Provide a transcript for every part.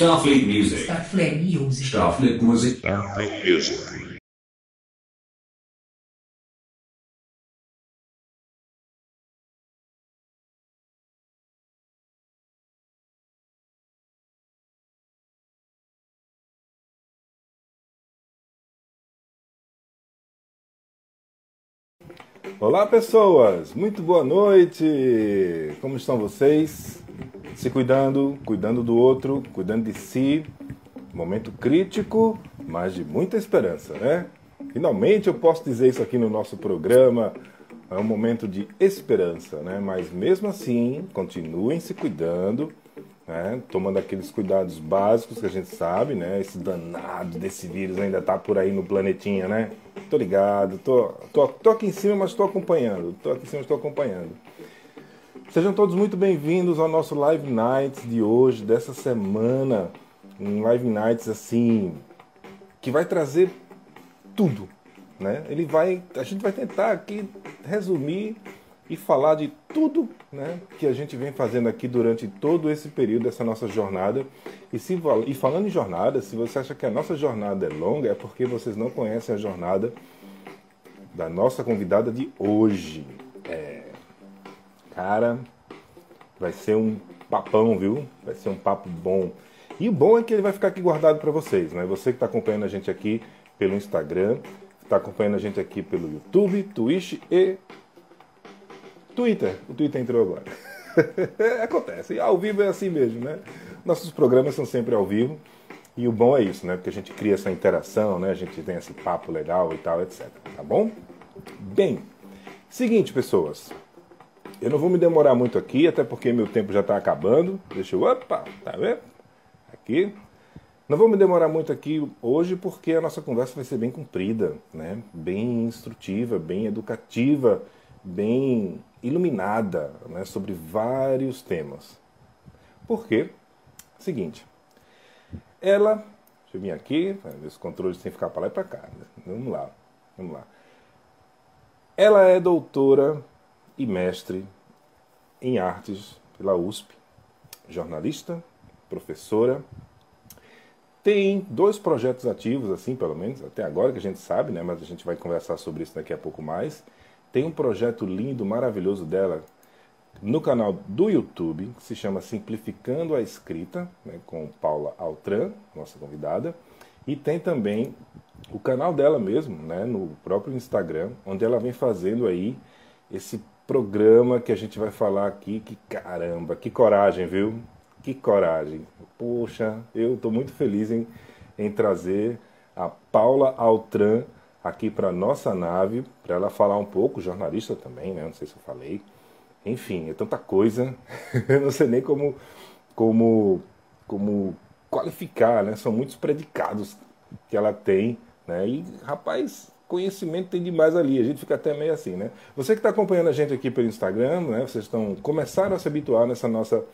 Starfleet Music. Starfleet Music. Starfleet Music. Starfleet Music. Olá, pessoas! Muito boa noite! Como estão vocês? Se cuidando, cuidando do outro, cuidando de si. Momento crítico, mas de muita esperança, né? Finalmente eu posso dizer isso aqui no nosso programa. É um momento de esperança, né? Mas mesmo assim, continuem se cuidando, né? Tomando aqueles cuidados básicos que a gente sabe, né? Esse danado desse vírus ainda tá por aí no planetinha, né? Tô ligado, tô, tô, tô aqui em cima, mas estou acompanhando. Tô aqui em cima, estou acompanhando. Sejam todos muito bem-vindos ao nosso Live Nights de hoje, dessa semana. Um Live Nights assim que vai trazer tudo, né? Ele vai, a gente vai tentar aqui resumir e falar de tudo, né, que a gente vem fazendo aqui durante todo esse período dessa nossa jornada. E, se, e falando em jornada, se você acha que a nossa jornada é longa, é porque vocês não conhecem a jornada da nossa convidada de hoje. É, cara, vai ser um papão, viu? Vai ser um papo bom. E o bom é que ele vai ficar aqui guardado para vocês, né? Você que está acompanhando a gente aqui pelo Instagram, está acompanhando a gente aqui pelo YouTube, Twitch e Twitter. O Twitter entrou agora. Acontece. Ao vivo é assim mesmo, né? Nossos programas são sempre ao vivo. E o bom é isso, né? Porque a gente cria essa interação, né? A gente tem esse papo legal e tal, etc. Tá bom? Bem, seguinte, pessoas. Eu não vou me demorar muito aqui, até porque meu tempo já está acabando. Deixa eu. Opa! Tá vendo? Aqui. Não vou me demorar muito aqui hoje porque a nossa conversa vai ser bem comprida, né? Bem instrutiva, bem educativa, bem iluminada né? sobre vários temas. Por quê? Seguinte, ela, deixa eu vir aqui, ver os controles sem ficar para lá e para cá. Né? Vamos lá, vamos lá. Ela é doutora e mestre em artes pela USP, jornalista, professora. Tem dois projetos ativos, assim, pelo menos, até agora que a gente sabe, né? Mas a gente vai conversar sobre isso daqui a pouco mais. Tem um projeto lindo, maravilhoso dela no canal do YouTube, que se chama Simplificando a Escrita, né, com Paula Altran, nossa convidada. E tem também o canal dela mesmo, né, no próprio Instagram, onde ela vem fazendo aí esse programa que a gente vai falar aqui. Que caramba, que coragem, viu? Que coragem. Poxa, eu estou muito feliz em, em trazer a Paula Altran aqui para nossa nave, para ela falar um pouco, jornalista também, né? Não sei se eu falei. Enfim, é tanta coisa, eu não sei nem como, como, como qualificar, né? São muitos predicados que ela tem, né? E, rapaz, conhecimento tem demais ali, a gente fica até meio assim, né? Você que está acompanhando a gente aqui pelo Instagram, né? Vocês estão começaram a se habituar nessa nossa,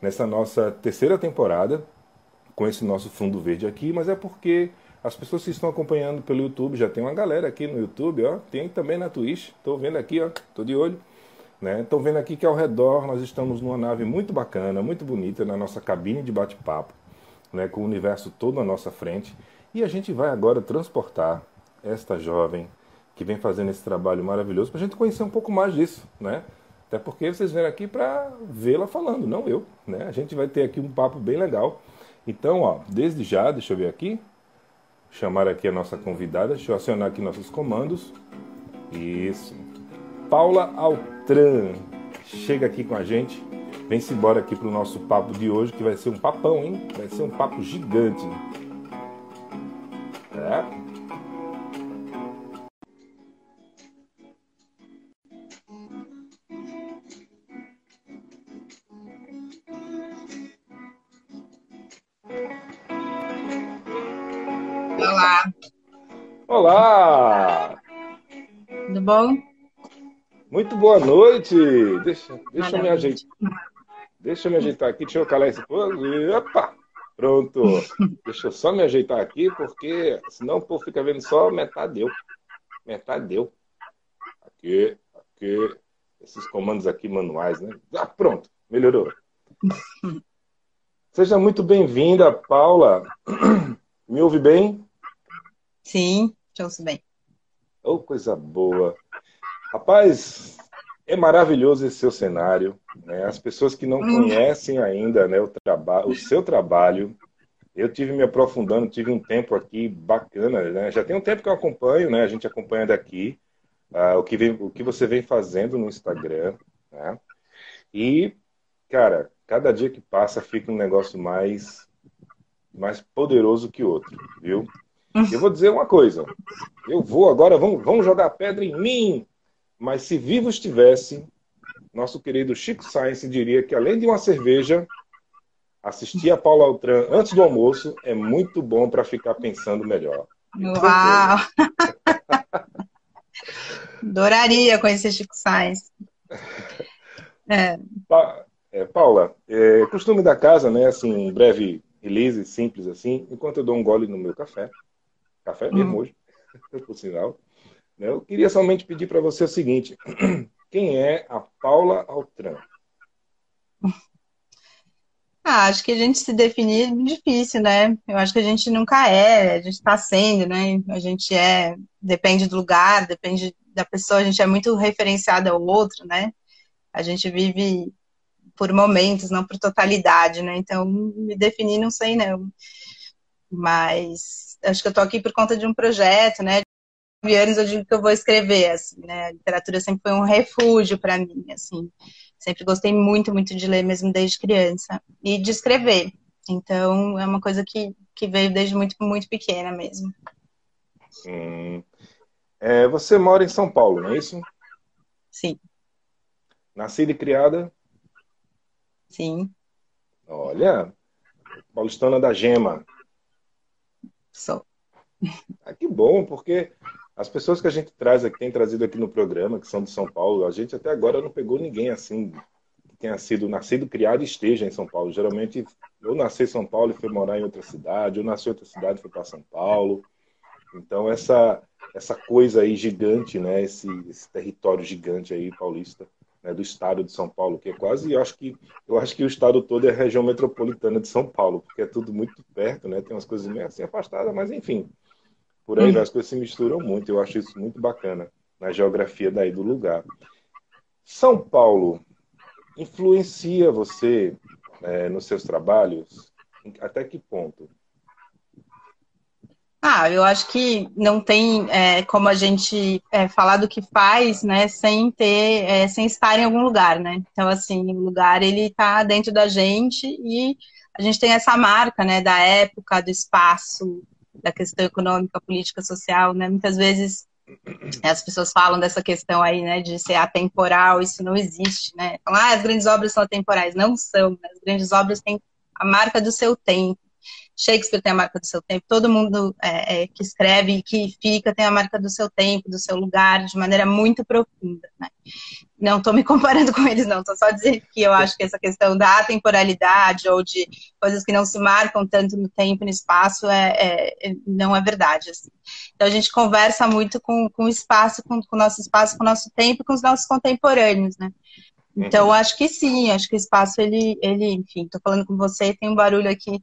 nessa nossa terceira temporada, com esse nosso fundo verde aqui, mas é porque as pessoas que estão acompanhando pelo YouTube, já tem uma galera aqui no YouTube, ó, tem também na Twitch, estou vendo aqui, ó, estou de olho. Estão né? vendo aqui que ao redor nós estamos numa nave muito bacana, muito bonita, na nossa cabine de bate-papo, né? com o universo todo à nossa frente. E a gente vai agora transportar esta jovem que vem fazendo esse trabalho maravilhoso para a gente conhecer um pouco mais disso. Né? Até porque vocês vêm aqui para vê-la falando, não eu. Né? A gente vai ter aqui um papo bem legal. Então, ó, desde já, deixa eu ver aqui, chamar aqui a nossa convidada, deixa eu acionar aqui nossos comandos. Isso. Paula Altran chega aqui com a gente. Vem-se embora aqui para o nosso papo de hoje, que vai ser um papão, hein? Vai ser um papo gigante. É. Olá! Tudo bom? Muito boa noite! Deixa, deixa eu me ajeitar. Deixa eu me ajeitar aqui, deixa eu calar esse povo. Opa! Pronto. Deixa eu só me ajeitar aqui, porque senão o povo fica vendo só metade deu. Metade deu. Aqui, aqui. Esses comandos aqui manuais, né? Ah, pronto. Melhorou. Seja muito bem-vinda, Paula. Me ouve bem? Sim, te ouço bem. Oh, coisa boa. Rapaz, é maravilhoso esse seu cenário. Né? As pessoas que não hum. conhecem ainda né, o, traba o seu trabalho, eu tive me aprofundando, tive um tempo aqui bacana, né? Já tem um tempo que eu acompanho, né? A gente acompanha daqui uh, o, que vem, o que você vem fazendo no Instagram, né? E, cara, cada dia que passa fica um negócio mais, mais poderoso que outro, viu? Eu vou dizer uma coisa. Eu vou agora, vão, vão jogar pedra em mim. Mas se vivo estivesse, nosso querido Chico Sainz diria que além de uma cerveja, assistir a Paula Altran antes do almoço é muito bom para ficar pensando melhor. Uau! Adoraria conhecer Chico Sainz. É. Pa é, Paula, é, costume da casa, né? Assim, breve release, simples assim, enquanto eu dou um gole no meu café. Café mesmo hum. hoje, por sinal. Né, eu queria somente pedir para você o seguinte: quem é a Paula Altran? Ah, acho que a gente se definir é difícil, né? Eu acho que a gente nunca é, a gente está sendo, né? A gente é, depende do lugar, depende da pessoa, a gente é muito referenciado ao outro, né? A gente vive por momentos, não por totalidade, né? Então, me definir, não sei não. Mas acho que eu tô aqui por conta de um projeto, né? De anos eu digo que eu vou escrever, assim, né? A literatura sempre foi um refúgio para mim, assim. Sempre gostei muito, muito de ler, mesmo desde criança. E de escrever. Então, é uma coisa que, que veio desde muito, muito pequena mesmo. Hum. É, você mora em São Paulo, não é isso? Sim. Nascida e criada? Sim. Olha, paulistana da Gema. Sou. Ah, que bom, porque as pessoas que a gente traz aqui, tem trazido aqui no programa, que são de São Paulo, a gente até agora não pegou ninguém assim que tenha sido nascido, criado e esteja em São Paulo. Geralmente, eu nasci em São Paulo e fui morar em outra cidade, eu nasci em outra cidade e fui para São Paulo. Então, essa, essa coisa aí gigante, né? Esse, esse território gigante aí paulista, né, do estado de São Paulo, que é quase, eu acho que eu acho que o estado todo é a região metropolitana de São Paulo, porque é tudo muito perto, né? Tem umas coisas meio assim afastadas, mas enfim, por aí hum. as coisas se misturam muito. Eu acho isso muito bacana na geografia daí do lugar. São Paulo influencia você é, nos seus trabalhos? Até que ponto? Ah, eu acho que não tem é, como a gente é, falar do que faz, né, sem ter, é, sem estar em algum lugar, né? Então, assim, o lugar ele está dentro da gente e a gente tem essa marca, né, da época, do espaço, da questão econômica, política, social, né? Muitas vezes as pessoas falam dessa questão aí, né, de ser atemporal, isso não existe, né? Ah, as grandes obras são atemporais, não são. Né? As grandes obras têm a marca do seu tempo. Shakespeare tem a marca do seu tempo, todo mundo é, é, que escreve e que fica tem a marca do seu tempo, do seu lugar, de maneira muito profunda. Né? Não estou me comparando com eles, não, estou só dizendo que eu acho que essa questão da temporalidade ou de coisas que não se marcam tanto no tempo e no espaço é, é não é verdade. Assim. Então a gente conversa muito com, com o espaço, com, com o nosso espaço, com o nosso tempo e com os nossos contemporâneos, né? Então, uhum. acho que sim, acho que o espaço, ele, ele enfim, estou falando com você, tem um barulho aqui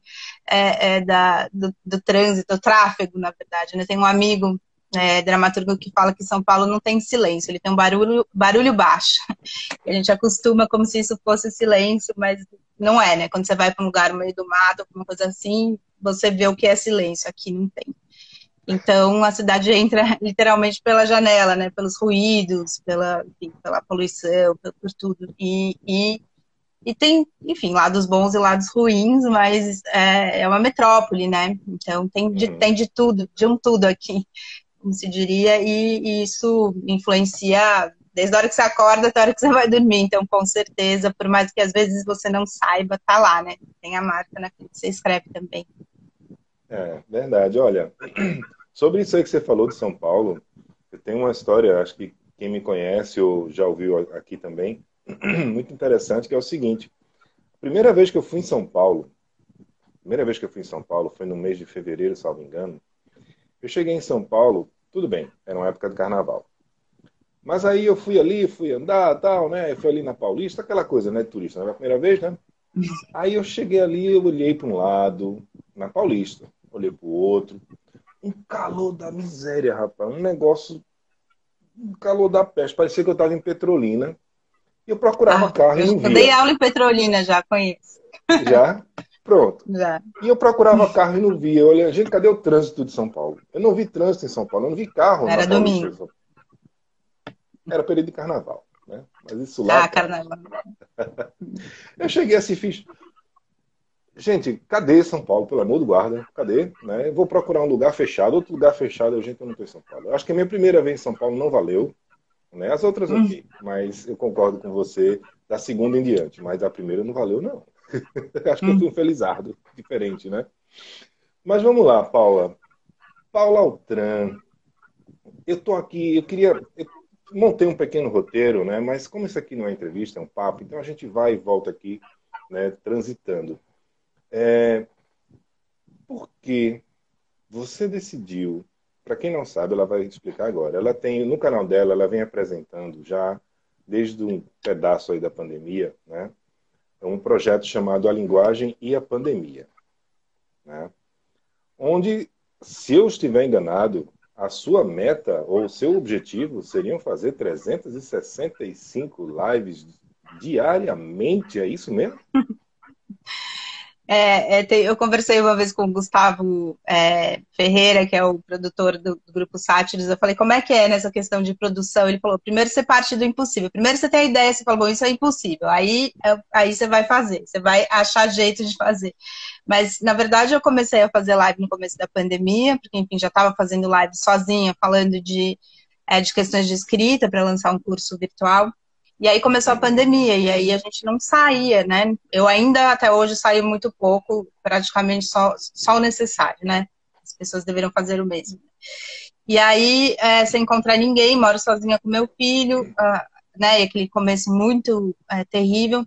é, é, da, do, do, trânsito, do tráfego, na verdade. Né? Tem um amigo é, dramaturgo que fala que São Paulo não tem silêncio, ele tem um barulho, barulho baixo. A gente acostuma como se isso fosse silêncio, mas não é, né? Quando você vai para um lugar no meio do mato, alguma coisa assim, você vê o que é silêncio, aqui não tem. Então a cidade entra literalmente pela janela, né? Pelos ruídos, pela, enfim, pela poluição, por, tudo. E, e, e, tem, enfim, lados bons e lados ruins, mas é, é uma metrópole, né? Então tem de, uhum. tem de tudo, de um tudo aqui, como se diria, e, e isso influencia desde a hora que você acorda até a hora que você vai dormir. Então, com certeza, por mais que às vezes você não saiba, tá lá, né? Tem a marca naquilo que você escreve também. É, verdade. Olha, sobre isso aí que você falou de São Paulo, eu tenho uma história, acho que quem me conhece ou já ouviu aqui também, muito interessante, que é o seguinte. Primeira vez que eu fui em São Paulo, primeira vez que eu fui em São Paulo foi no mês de fevereiro, salvo engano. Eu cheguei em São Paulo, tudo bem, era uma época de carnaval. Mas aí eu fui ali, fui andar, tal, né? Eu fui ali na Paulista, aquela coisa, né, de turista. Era a primeira vez, né? Aí eu cheguei ali, eu olhei para um lado, na Paulista, olhei para o outro. Um calor da miséria, rapaz. Um negócio. Um calor da peste. Parecia que eu estava em Petrolina. E eu procurava ah, carro e não via. Eu dei aula em Petrolina já, conheço. Já? Pronto. Já. E eu procurava carro e não via. Eu olhei, gente, cadê o trânsito de São Paulo? Eu não vi trânsito em São Paulo, eu não vi carro. Era domingo. Era período de carnaval. Né? Mas isso lá. Ah, carnaval. eu cheguei assim, fiz. Gente, cadê São Paulo, pelo amor do guarda? Cadê? Né? Eu vou procurar um lugar fechado, outro lugar fechado, eu, gente, eu não estou em São Paulo. Eu acho que a minha primeira vez em São Paulo não valeu. Né? As outras hum. ok, mas eu concordo com você da segunda em diante, mas a primeira não valeu, não. acho que hum. eu fui um felizardo, diferente, né? Mas vamos lá, Paula. Paula Altran. Eu tô aqui, eu queria. Eu montei um pequeno roteiro, né? Mas como isso aqui não é entrevista, é um papo, então a gente vai e volta aqui, né? Transitando. É, por que você decidiu? Para quem não sabe, ela vai explicar agora. Ela tem no canal dela, ela vem apresentando já desde um pedaço aí da pandemia, né? É um projeto chamado A Linguagem e a Pandemia, né? Onde, se eu estiver enganado, a sua meta ou o seu objetivo seriam fazer 365 lives diariamente, é isso mesmo? É, é, eu conversei uma vez com o Gustavo é, Ferreira, que é o produtor do, do, Grupo Sátiros. Eu falei, como é que é nessa questão de produção? Ele falou, primeiro você parte do impossível. Primeiro você tem a ideia, você fala, bom, isso é impossível. Aí, aí você vai fazer, você vai achar jeito de fazer. Mas, na verdade, eu comecei a fazer live no começo da pandemia, porque, enfim, já estava fazendo live sozinha, falando de, é, de questões de escrita para lançar um curso virtual. E aí começou a pandemia, e aí a gente não saía, né? Eu ainda até hoje saio muito pouco, praticamente só, só o necessário, né? As pessoas deveriam fazer o mesmo. E aí, é, sem encontrar ninguém, moro sozinha com meu filho, uh, né? E aquele começo muito é, terrível.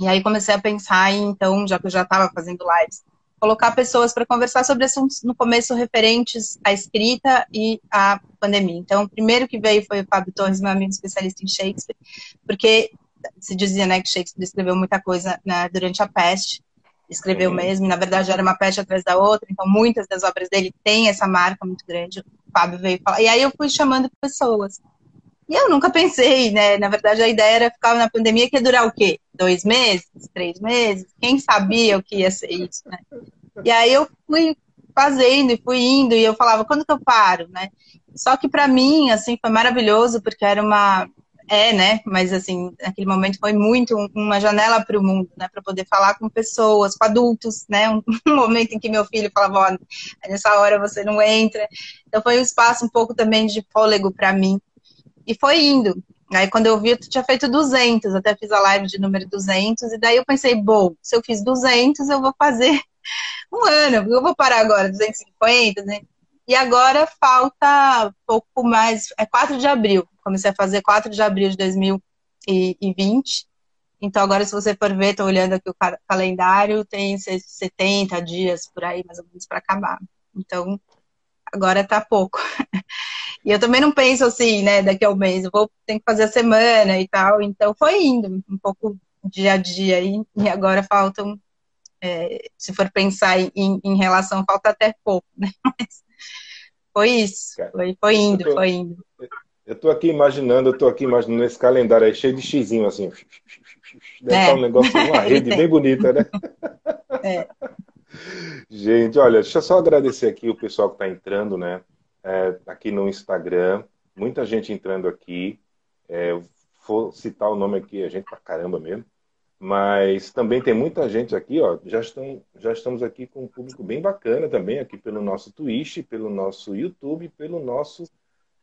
E aí comecei a pensar então, já que eu já estava fazendo lives, colocar pessoas para conversar sobre assuntos no começo referentes à escrita e à pandemia. Então, o primeiro que veio foi o Fábio Torres, meu amigo especialista em Shakespeare, porque se dizia né, que Shakespeare escreveu muita coisa né, durante a peste, escreveu uhum. mesmo, na verdade era uma peste atrás da outra, então muitas das obras dele têm essa marca muito grande. O Fábio veio falar, e aí eu fui chamando pessoas. E eu nunca pensei, né? Na verdade, a ideia era ficar na pandemia que ia durar o quê? Dois meses? Três meses? Quem sabia o que ia ser isso, né? E aí eu fui fazendo e fui indo, e eu falava, quando que eu paro, né? Só que para mim, assim, foi maravilhoso, porque era uma. É, né? Mas, assim, naquele momento foi muito uma janela para o mundo, né? Para poder falar com pessoas, com adultos, né? Um, momento em que meu filho falava, ó, nessa hora você não entra. Então, foi um espaço um pouco também de fôlego para mim. E foi indo. Aí quando eu vi, eu tinha feito 200, até fiz a live de número 200, e daí eu pensei, bom, se eu fiz 200, eu vou fazer um ano, eu vou parar agora, 250, né? E agora falta pouco mais, é 4 de abril, comecei a fazer 4 de abril de 2020, então agora se você for ver, tô olhando aqui o calendário, tem 70 dias por aí, mais ou menos, para acabar. Então, agora tá pouco. E eu também não penso assim, né, daqui a um mês, eu vou ter que fazer a semana e tal. Então foi indo um pouco dia a dia aí, e agora faltam, é, se for pensar em, em, relação, falta até pouco, né? Mas foi isso, foi, foi indo, tô, foi indo. Eu tô aqui imaginando, eu tô aqui imaginando esse calendário aí cheio de xizinho assim. Deve é. estar um negócio, uma rede bem bonita, né? É. Gente, olha, deixa eu só agradecer aqui o pessoal que está entrando, né? é, aqui no Instagram, muita gente entrando aqui. É, vou citar o nome aqui, a gente pra caramba mesmo. Mas também tem muita gente aqui, ó. Já, estão, já estamos aqui com um público bem bacana também, aqui pelo nosso Twitch, pelo nosso YouTube, pelo nosso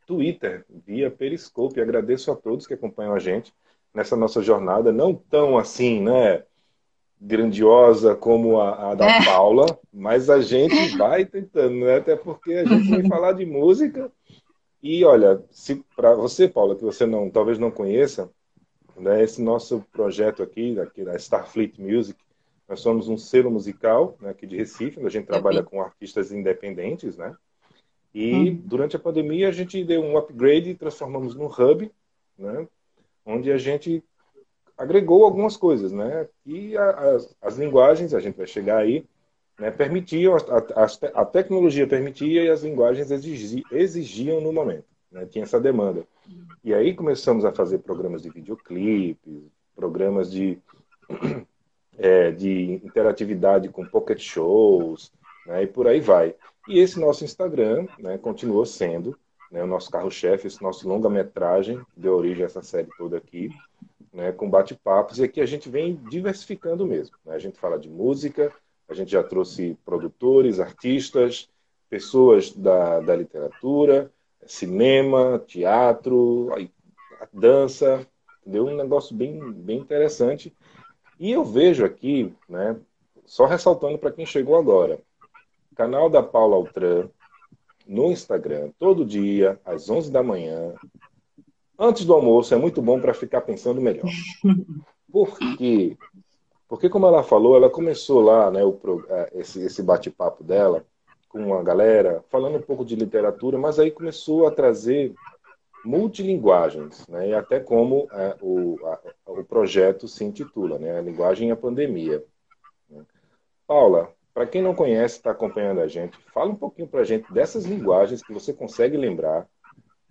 Twitter, via Periscope. Agradeço a todos que acompanham a gente nessa nossa jornada, não tão assim, né? grandiosa como a, a da é. Paula, mas a gente vai tentando, né? Até porque a gente vai falar de música. E olha, se para você, Paula, que você não talvez não conheça, né, esse nosso projeto aqui, aqui da Starfleet Music, nós somos um selo musical né, aqui de Recife, onde a gente trabalha com artistas independentes, né? E hum. durante a pandemia a gente deu um upgrade e transformamos num hub, né? Onde a gente agregou algumas coisas, né? E a, as, as, linguagens, a gente vai chegar aí, né, permitiam, a, a, a tecnologia permitia e as linguagens exigiam, exigiam no momento. Né? Tinha essa demanda. E aí começamos a fazer programas de videoclipes, programas de, é, de interatividade com pocket shows, né? e por aí vai. E esse nosso Instagram né, continuou sendo né, o nosso carro-chefe, esse nosso longa-metragem, deu origem a essa série toda aqui, né, com bate-papos, e aqui a gente vem diversificando mesmo. Né? A gente fala de música, a gente já trouxe produtores, artistas, pessoas da, da literatura, cinema, teatro, dança, deu um negócio bem, bem interessante. E eu vejo aqui, né, só ressaltando para quem chegou agora, canal da Paula Altran, no Instagram, todo dia, às 11 da manhã, antes do almoço, é muito bom para ficar pensando melhor. Por quê? Porque, como ela falou, ela começou lá, né, o, esse, esse bate-papo dela com a galera, falando um pouco de literatura, mas aí começou a trazer multilinguagens, né, e até como é, o, a, o projeto se intitula, né, a linguagem e a pandemia. Paula, para quem não conhece, está acompanhando a gente, fala um pouquinho para a gente dessas linguagens que você consegue lembrar,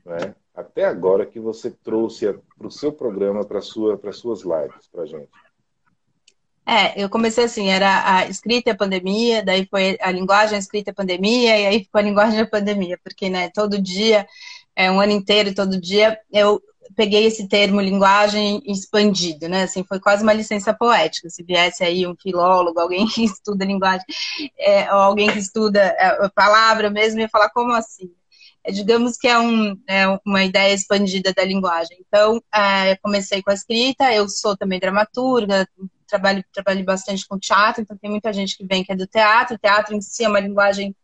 né, até agora que você trouxe para o seu programa, para sua, as suas lives, para a gente. É, eu comecei assim, era a escrita e a pandemia, daí foi a linguagem, a escrita e a pandemia, e aí ficou a linguagem e a pandemia, porque, né, todo dia, é, um ano inteiro, todo dia, eu peguei esse termo linguagem expandido, né? Assim, foi quase uma licença poética. Se viesse aí um filólogo, alguém que estuda linguagem, é, ou alguém que estuda é, a palavra mesmo, ia falar como assim? É, digamos que é, um, é, uma ideia expandida da linguagem. Então, é, comecei com a escrita, eu sou também dramaturga, trabalho, trabalho bastante com teatro, então tem muita gente que vem que é do teatro. O teatro em si é uma linguagem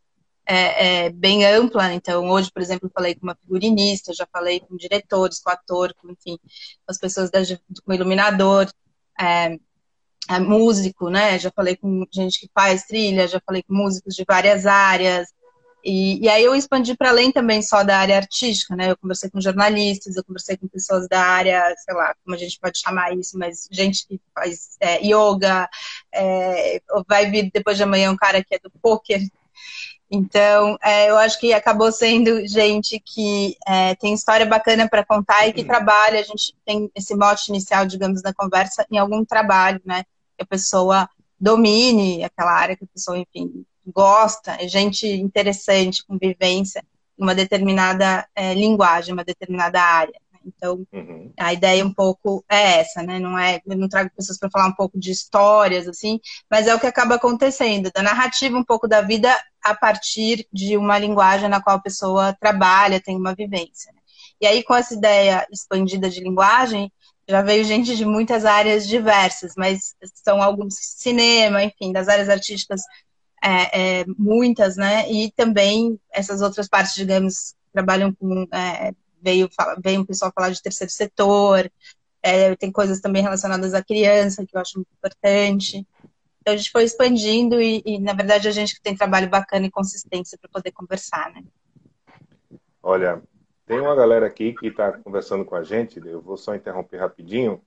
é, é, bem ampla. Então, hoje, por exemplo, falei com uma figurinista, já falei com diretores, com ator, com, enfim, as pessoas da, com iluminador, é, é, músico, né? Já falei com gente que faz trilha, já falei com músicos de várias áreas. E, e aí eu expandi para além também só da área artística, né? Eu conversei com jornalistas, eu conversei com pessoas da área, sei lá, como a gente pode chamar isso, mas gente que faz é, yoga, é, vai vir depois de amanhã um cara que é do poker, então, é, eu acho que acabou sendo gente que é, tem história bacana para contar e que uhum. trabalha. A gente tem esse mote inicial, digamos, da conversa em algum trabalho, né? Que a pessoa domine aquela área, que a pessoa, enfim, gosta, é gente interessante, com vivência, uma determinada é, linguagem, uma determinada área. Então, uhum. a ideia um pouco é essa, né? Não é, eu não trago pessoas para falar um pouco de histórias, assim, mas é o que acaba acontecendo, da narrativa um pouco da vida a partir de uma linguagem na qual a pessoa trabalha, tem uma vivência. Né? E aí, com essa ideia expandida de linguagem, já veio gente de muitas áreas diversas, mas são alguns cinema, enfim, das áreas artísticas, é, é, muitas, né? E também essas outras partes, digamos, trabalham com é, veio, veio um pessoal falar de terceiro setor, é, tem coisas também relacionadas à criança, que eu acho muito importante. Então a gente foi expandindo e, e na verdade, a gente que tem trabalho bacana e consistência para poder conversar, né? Olha, tem uma galera aqui que está conversando com a gente, eu vou só interromper rapidinho.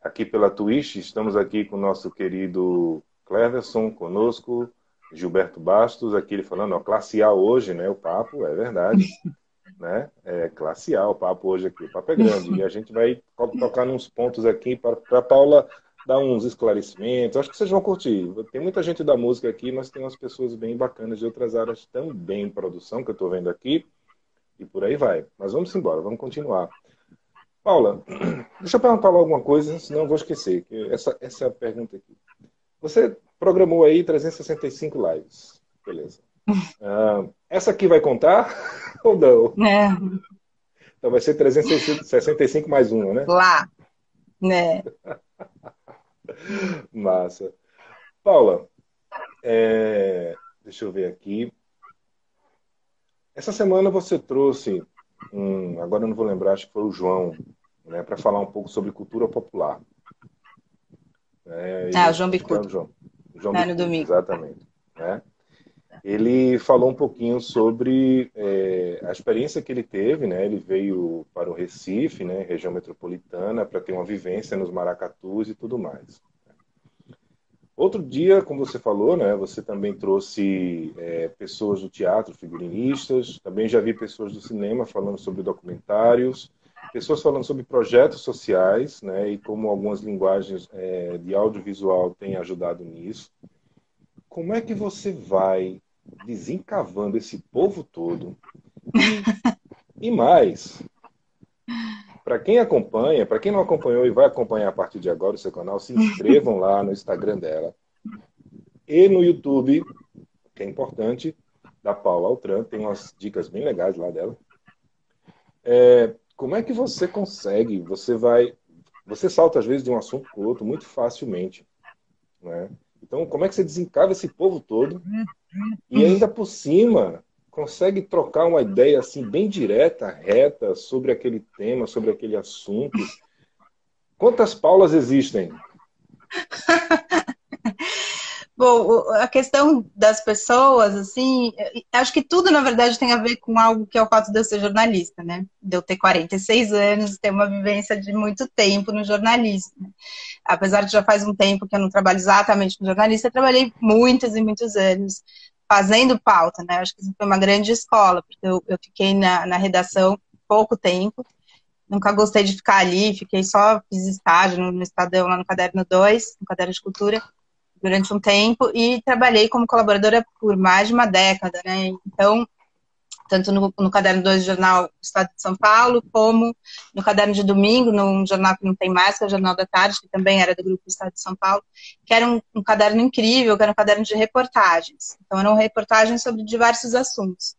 Aqui pela Twitch, estamos aqui com o nosso querido Cleverson conosco, Gilberto Bastos, aqui ele falando, ó, classe A hoje, né? O papo, é verdade. né? É classe A o papo hoje aqui, o papo é grande. e a gente vai tocar nos pontos aqui para a Paula dar uns esclarecimentos. Acho que vocês vão curtir. Tem muita gente da música aqui, mas tem umas pessoas bem bacanas de outras áreas também em produção, que eu estou vendo aqui. E por aí vai. Mas vamos embora, vamos continuar. Paula, deixa eu perguntar alguma coisa, senão eu vou esquecer. Essa, essa é a pergunta aqui. Você programou aí 365 lives. Beleza. Uh, essa aqui vai contar ou não? É. Então vai ser 365 mais uma, né? Lá. Né? Massa. Paula, é... deixa eu ver aqui. Essa semana você trouxe, um, agora eu não vou lembrar, acho que foi o João, né, para falar um pouco sobre cultura popular. É, ah, o João Bicudo. João, João é, Bicudo, no domingo. Exatamente. Né? ele falou um pouquinho sobre é, a experiência que ele teve, né? Ele veio para o Recife, né? Região metropolitana, para ter uma vivência nos maracatus e tudo mais. Outro dia, como você falou, né? Você também trouxe é, pessoas do teatro, figurinistas. Também já vi pessoas do cinema falando sobre documentários, pessoas falando sobre projetos sociais, né? E como algumas linguagens é, de audiovisual têm ajudado nisso. Como é que você vai desencavando esse povo todo. E, e mais, para quem acompanha, para quem não acompanhou e vai acompanhar a partir de agora o seu canal, se inscrevam lá no Instagram dela e no YouTube, que é importante, da Paula Altran, tem umas dicas bem legais lá dela. É, como é que você consegue? Você vai, você salta às vezes de um assunto para o outro muito facilmente, né? Então, como é que você desencava esse povo todo e ainda por cima consegue trocar uma ideia assim bem direta, reta sobre aquele tema, sobre aquele assunto? Quantas Paulas existem? Bom, a questão das pessoas, assim, acho que tudo, na verdade, tem a ver com algo que é o fato de eu ser jornalista, né? De eu ter 46 anos, ter uma vivência de muito tempo no jornalismo. Apesar de já faz um tempo que eu não trabalho exatamente com jornalista, eu trabalhei muitos e muitos anos fazendo pauta, né? Acho que isso foi uma grande escola, porque eu, eu fiquei na, na redação pouco tempo, nunca gostei de ficar ali, fiquei só, fiz estágio no, no Estadão, lá no Caderno 2, no Caderno de Cultura, durante um tempo e trabalhei como colaboradora por mais de uma década, né? Então, tanto no, no caderno 2 do jornal Estado de São Paulo, como no caderno de domingo, num jornal que não tem mais, que é o Jornal da Tarde, que também era do grupo Estado de São Paulo, que era um, um caderno incrível, que era um caderno de reportagens. Então, eram reportagens sobre diversos assuntos.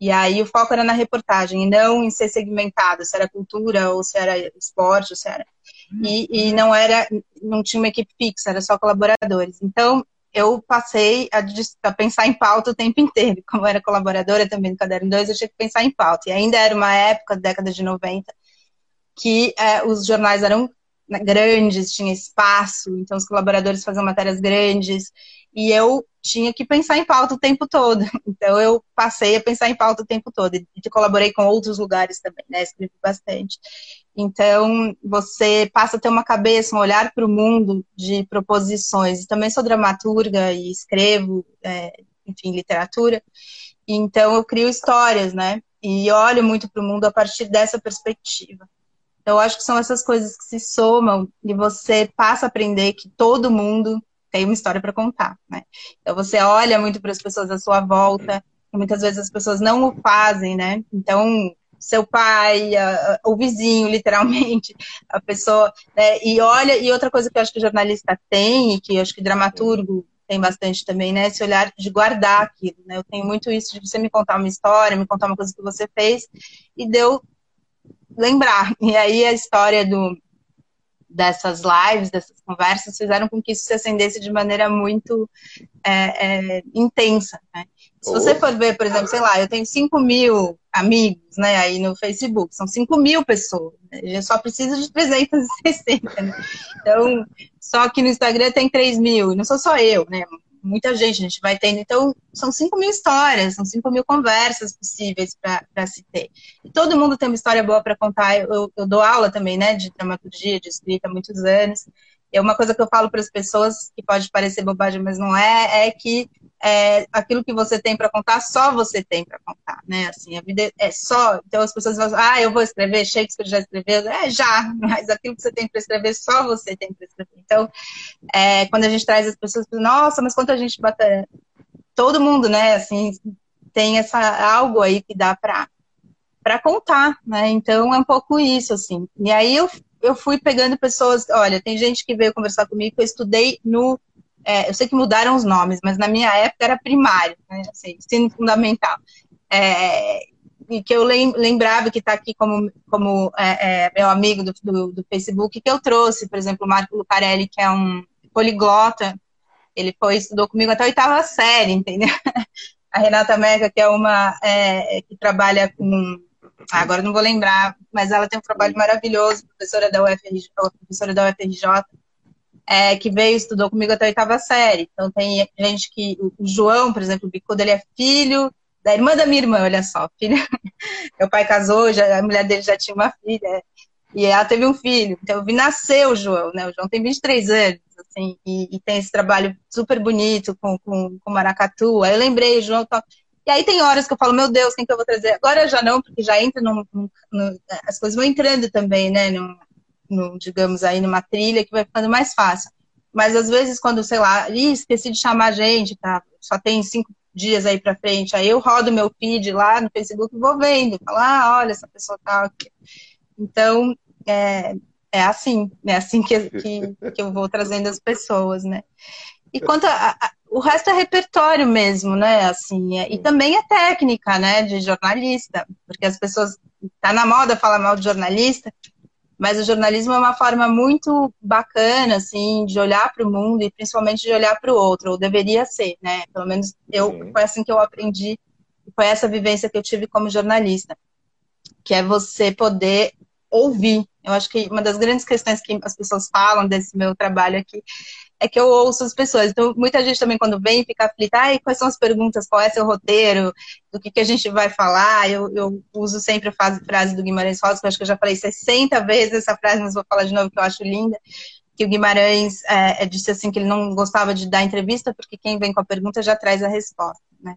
E aí o foco era na reportagem, e não em ser segmentado, se era cultura, ou se era esporte, ou se era e, e não era, não tinha uma equipe fixa, era só colaboradores. Então, eu passei a, a, pensar em pauta o tempo inteiro. Como eu era colaboradora também do Caderno 2, eu tinha que pensar em pauta. E ainda era uma época, década de 90, que é, os jornais eram grandes, tinha espaço, então os colaboradores faziam matérias grandes, e eu tinha que pensar em pauta o tempo todo. Então eu passei a pensar em pauta o tempo todo. E colaborei com outros lugares também, né? Escrevi bastante. Então, você passa a ter uma cabeça, um olhar para o mundo de proposições. Também sou dramaturga e escrevo, é, enfim, literatura. Então, eu crio histórias, né? E olho muito para o mundo a partir dessa perspectiva. Então, acho que são essas coisas que se somam e você passa a aprender que todo mundo tem uma história para contar, né? Então, você olha muito para as pessoas à sua volta, e muitas vezes as pessoas não o fazem, né? Então, seu pai, a, o vizinho, literalmente, a pessoa, né? E olha, e outra coisa que eu acho que o jornalista tem, e que eu acho que o dramaturgo tem bastante também, né? Esse olhar de guardar aquilo, né? Eu tenho muito isso de você me contar uma história, me contar uma coisa que você fez, e deu lembrar. E aí a história do dessas lives, dessas conversas, fizeram com que isso se acendesse de maneira muito é, é, intensa. Né? Se você for ver, por exemplo, sei lá, eu tenho 5 mil amigos né, aí no Facebook, são 5 mil pessoas, né? eu só preciso de 360. Né? Então, só que no Instagram tem 3 mil, e não sou só eu, né? Muita gente, a gente vai tendo. Então, são 5 mil histórias, são 5 mil conversas possíveis para se ter. E todo mundo tem uma história boa para contar. Eu, eu, dou aula também, né, de dramaturgia, de escrita há muitos anos. E uma coisa que eu falo para as pessoas, que pode parecer bobagem, mas não é, é que é, aquilo que você tem para contar, só você tem para contar, né? Assim, a vida é só. Então as pessoas falam, ah, eu vou escrever, Shakespeare já escreveu, é já, mas aquilo que você tem para escrever, só você tem para escrever. Então, é, quando a gente traz as pessoas, nossa, mas quanta gente bata. Todo mundo, né? Assim, tem essa algo aí que dá para para contar, né? Então é um pouco isso, assim. E aí eu, eu fui pegando pessoas, olha, tem gente que veio conversar comigo que eu estudei no é, eu sei que mudaram os nomes, mas na minha época era primário, né, assim, ensino fundamental. É, e que eu lembrava que está aqui como, como é, é, meu amigo do, do, do, Facebook, que eu trouxe, por exemplo, o Marco Lucarelli, que é um poliglota, ele foi, estudou comigo até a oitava série, entendeu? A Renata Mega, que é uma é, que trabalha com. Agora não vou lembrar, mas ela tem um trabalho maravilhoso, professora da UFRJ, professora da UFRJ é, que veio estudou comigo até a oitava série. Então tem gente que. O João, por exemplo, o Bicudo, ele é filho da irmã da minha irmã, olha só, filha. Meu pai casou, já, a mulher dele já tinha uma filha, e ela teve um filho. Então eu vi nascer o João, né? O João tem 23 anos, assim, e, e tem esse trabalho super bonito com, com, com maracatu. Aí eu lembrei, João. Tá... E aí tem horas que eu falo, meu Deus, quem que eu vou trazer? Agora já não, porque já entra no, no, no as coisas vão entrando também, né? No, no, digamos aí, numa trilha que vai ficando mais fácil. Mas às vezes, quando, sei lá, Ih, esqueci de chamar a gente, tá? Só tem cinco dias aí para frente. Aí eu rodo meu feed lá no Facebook e vou vendo, falo, ah, olha, essa pessoa tá aqui. Então, é, é assim, é assim que, que, que eu vou trazendo as pessoas, né? E quanto a, a, o resto é repertório mesmo, né? Assim, é, e também é técnica, né? De jornalista, porque as pessoas tá na moda falar mal de jornalista, mas o jornalismo é uma forma muito bacana, assim, de olhar para o mundo e principalmente de olhar para o outro, ou deveria ser, né? Pelo menos eu, foi assim que eu aprendi, foi essa vivência que eu tive como jornalista, que é você poder ouvir. Eu acho que uma das grandes questões que as pessoas falam desse meu trabalho aqui é que eu ouço as pessoas. Então, muita gente também, quando vem, fica aflita, ai, quais são as perguntas, qual é seu roteiro, do que, que a gente vai falar. Eu, eu uso sempre a frase, frase do Guimarães Rosa, que eu acho que eu já falei 60 vezes essa frase, mas vou falar de novo, que eu acho linda. Que o Guimarães é, é, disse assim que ele não gostava de dar entrevista, porque quem vem com a pergunta já traz a resposta. Né?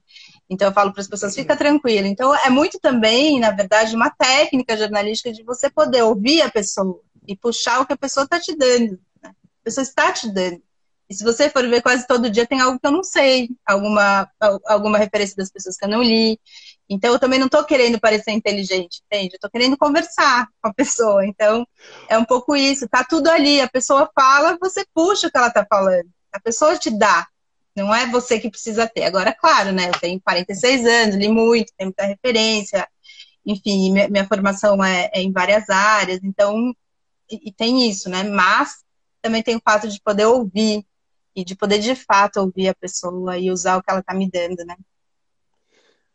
Então eu falo para as pessoas, fica tranquila. Então é muito também, na verdade, uma técnica jornalística de você poder ouvir a pessoa e puxar o que a pessoa está te dando. Né? A pessoa está te dando. E se você for ver quase todo dia, tem algo que eu não sei, alguma, alguma referência das pessoas que eu não li. Então, eu também não estou querendo parecer inteligente, entende? Eu estou querendo conversar com a pessoa. Então, é um pouco isso. Tá tudo ali. A pessoa fala, você puxa o que ela está falando. A pessoa te dá. Não é você que precisa ter. Agora, claro, né? Eu tenho 46 anos, li muito, tenho muita referência. Enfim, minha, minha formação é, é, em várias áreas. Então, e, e tem isso, né? Mas também tem o fato de poder ouvir e de poder de fato ouvir a pessoa e usar o que ela está me dando, né?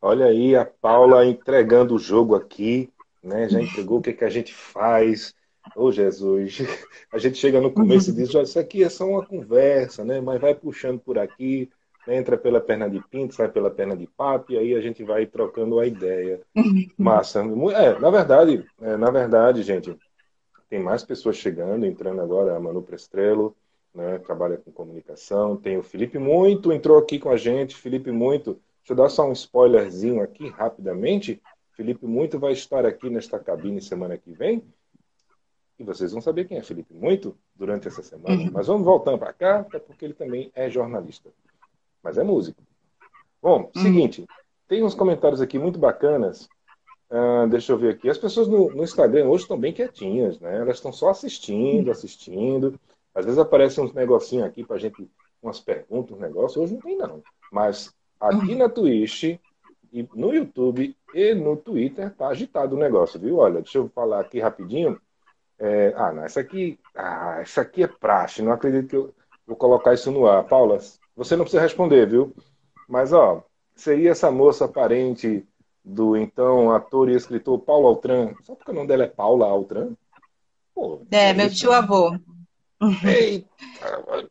Olha aí a Paula entregando o jogo aqui, né? Já entregou o que, que a gente faz. Ô oh, Jesus, a gente chega no começo e diz, isso aqui é só uma conversa, né? Mas vai puxando por aqui, né? entra pela perna de pinto, sai pela perna de papo, e aí a gente vai trocando a ideia. Massa. É, na verdade, é, na verdade, gente, tem mais pessoas chegando, entrando agora, a Manu Prestrelo, né, trabalha com comunicação. Tem o Felipe Muito, entrou aqui com a gente. Felipe Muito, deixa eu dar só um spoilerzinho aqui rapidamente. Felipe Muito vai estar aqui nesta cabine semana que vem. E vocês vão saber quem é Felipe Muito durante essa semana. Uhum. Mas vamos voltando para cá, até porque ele também é jornalista. Mas é músico. Bom, uhum. seguinte, tem uns comentários aqui muito bacanas. Uh, deixa eu ver aqui. As pessoas no, no Instagram hoje estão bem quietinhas, né? Elas estão só assistindo, assistindo. Às vezes aparece uns negocinhos aqui pra gente, umas perguntas, um negócio. Hoje não tem, não. Mas aqui na Twitch, e no YouTube e no Twitter tá agitado o negócio, viu? Olha, deixa eu falar aqui rapidinho. É, ah, não, essa aqui, ah, essa aqui é praxe. Não acredito que eu vou colocar isso no ar. Paula, você não precisa responder, viu? Mas, ó, seria essa moça parente do então ator e escritor Paulo Altran. Só porque o nome dela é Paula Altran? Pô, é, meu tio-avô. Eita,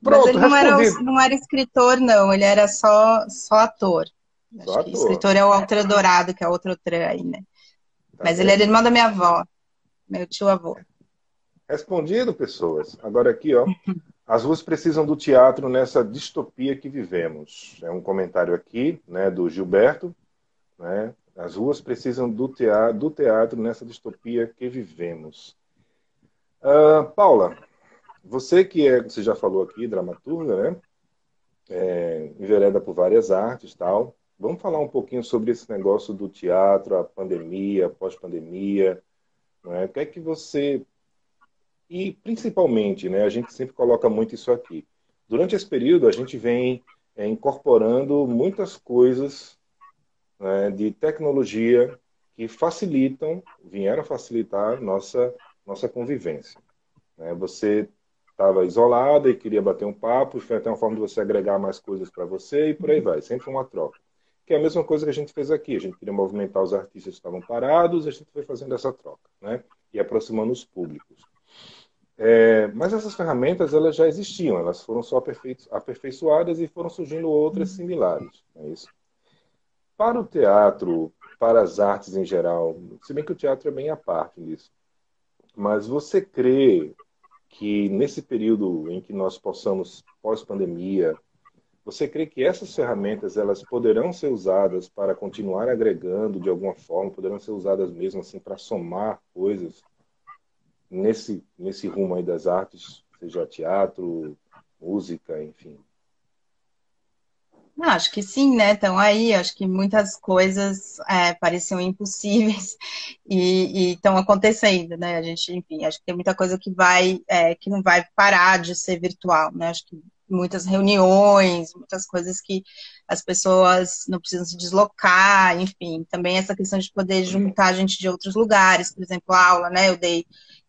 pronto, Mas ele não era, não era, escritor, não, ele era só, só ator. Só ator. escritor é o Altra Dourado, que é outro Altran aí, né? Tá Mas bem. ele era irmão da minha avó, meu tio-avô. Respondido, pessoas. Agora aqui, ó. As ruas precisam do teatro nessa distopia que vivemos. É um comentário aqui, né, do Gilberto. Né? As ruas precisam do teatro, do teatro nessa distopia que vivemos. Uh, Paula, você que é, você já falou aqui, dramaturga, né? É, envereda por várias artes tal. Vamos falar um pouquinho sobre esse negócio do teatro, a pandemia, pós-pandemia. Né? O que é que você. E principalmente, né, a gente sempre coloca muito isso aqui. Durante esse período, a gente vem é, incorporando muitas coisas né, de tecnologia que facilitam, vieram facilitar nossa, nossa convivência. Né? Você estava isolada e queria bater um papo, foi até uma forma de você agregar mais coisas para você e por aí vai, sempre uma troca. Que é a mesma coisa que a gente fez aqui, a gente queria movimentar os artistas que estavam parados, a gente foi fazendo essa troca, né? E aproximando os públicos. É, mas essas ferramentas elas já existiam, elas foram só aperfeiçoadas e foram surgindo outras similares, é isso. para o teatro, para as artes em geral, se bem que o teatro é bem à parte nisso, mas você crê que nesse período em que nós possamos, pós-pandemia, você crê que essas ferramentas elas poderão ser usadas para continuar agregando de alguma forma, poderão ser usadas mesmo assim para somar coisas nesse nesse rumo aí das artes, seja teatro, música, enfim? Acho que sim, né? Então aí, acho que muitas coisas é, pareciam impossíveis e estão acontecendo, né? A gente, enfim, acho que tem muita coisa que vai, é, que não vai parar de ser virtual, né? Acho que muitas reuniões, muitas coisas que as pessoas não precisam se deslocar, enfim, também essa questão de poder juntar gente de outros lugares, por exemplo, aula, né? Eu dei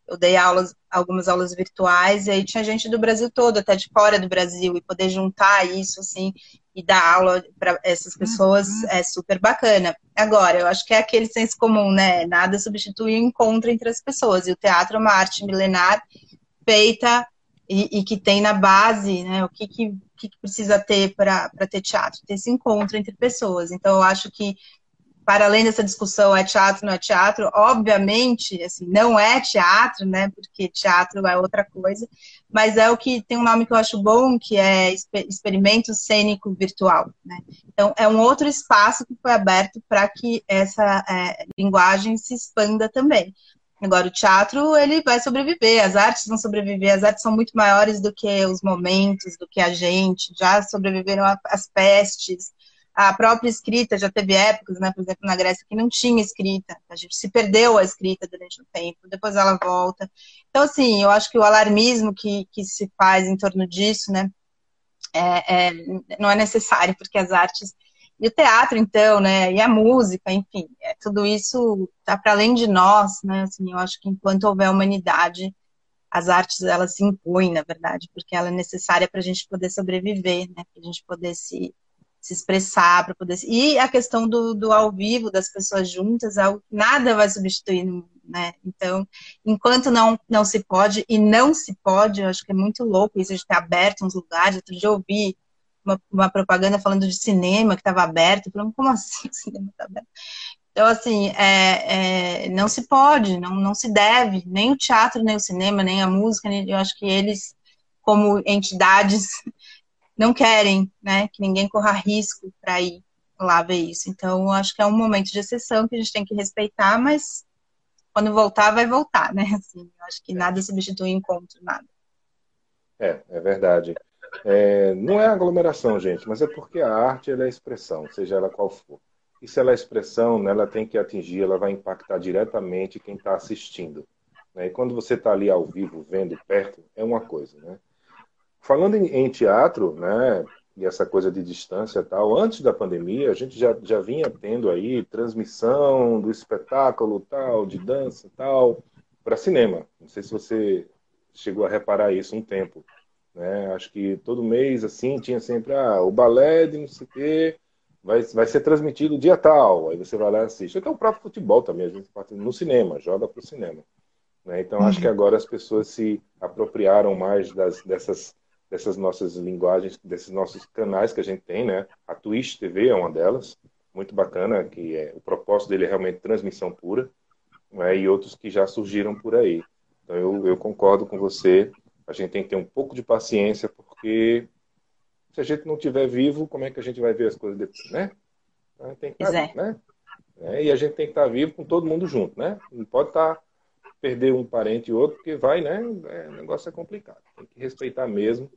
eu dei aulas, algumas aulas virtuais, e aí tinha gente do Brasil todo, até de fora do Brasil, e poder juntar isso, assim, e dar aula para essas pessoas uhum. é super bacana. Agora, eu acho que é aquele senso comum, né? Nada substitui o encontro entre as pessoas. E o teatro é uma arte milenar feita e, e que tem na base, né? O que, que, que precisa ter para ter teatro? Ter esse encontro entre pessoas. Então, eu acho que para além dessa discussão é teatro, não é teatro, obviamente, assim, não é teatro, né, porque teatro é outra coisa, mas é o que tem um nome que eu acho bom, que é experimento cênico virtual, né. Então, é um outro espaço que foi aberto para que essa é, linguagem se expanda também. Agora, o teatro, ele vai sobreviver, as artes vão sobreviver, as artes são muito maiores do que os momentos, do que a gente, já sobreviveram as pestes, a própria escrita já teve épocas, né, por exemplo, na Grécia, que não tinha escrita. A gente se perdeu a escrita durante um tempo, depois ela volta. Então, assim, eu acho que o alarmismo que, que se faz em torno disso, né, é, é, não é necessário, porque as artes. E o teatro, então, né, e a música, enfim, é, tudo isso está para além de nós, né, assim, eu acho que enquanto houver humanidade, as artes, elas se impõem, na verdade, porque ela é necessária para a gente poder sobreviver, né, para a gente poder se se expressar para poder. E a questão do, do ao vivo, das pessoas juntas, é nada vai substituir, né? Então, enquanto não, não se pode, e não se pode, eu acho que é muito louco isso de ter aberto uns lugares. Outro dia eu ouvi uma, uma propaganda falando de cinema que estava aberto, falando, como assim o cinema está aberto? Então, assim, é, é, não se pode, não, não se deve, nem o teatro, nem o cinema, nem a música, nem, eu acho que eles, como entidades não querem, né, que ninguém corra risco para ir lá ver isso. Então, acho que é um momento de exceção que a gente tem que respeitar, mas quando voltar, vai voltar, né? Assim, acho que nada substitui encontro, nada. É, é verdade. É, não é aglomeração, gente, mas é porque a arte é expressão, seja ela qual for. E se ela é expressão, né, ela tem que atingir, ela vai impactar diretamente quem está assistindo. Né? E quando você está ali ao vivo, vendo perto, é uma coisa, né? Falando em, em, teatro, né, e essa coisa de distância e tal, antes da pandemia, a gente já, já vinha tendo aí transmissão do espetáculo tal, de dança tal, para cinema. Não sei se você chegou a reparar isso um tempo. Né? Acho que todo mês, assim, tinha sempre ah, o balé de não sei o quê, vai, vai ser transmitido dia tal, aí você vai lá e assiste. Até o próprio futebol também, a gente no cinema, joga para o cinema. Né? Então, acho que uhum. agora as pessoas se apropriaram mais das, dessas dessas nossas linguagens, desses nossos canais que a gente tem, né? A Twitch TV é uma delas, muito bacana, que é, o propósito dele é realmente transmissão pura, né? e outros que já surgiram por aí. Então eu, eu concordo com você, a gente tem que ter um pouco de paciência, porque se a gente não estiver vivo, como é que a gente vai ver as coisas depois, né? Tem que estar, é. né? É, e a gente tem que estar vivo com todo mundo junto, né? Não pode estar perder um parente e outro, porque vai, né? É, o negócio é complicado. Tem que respeitar mesmo.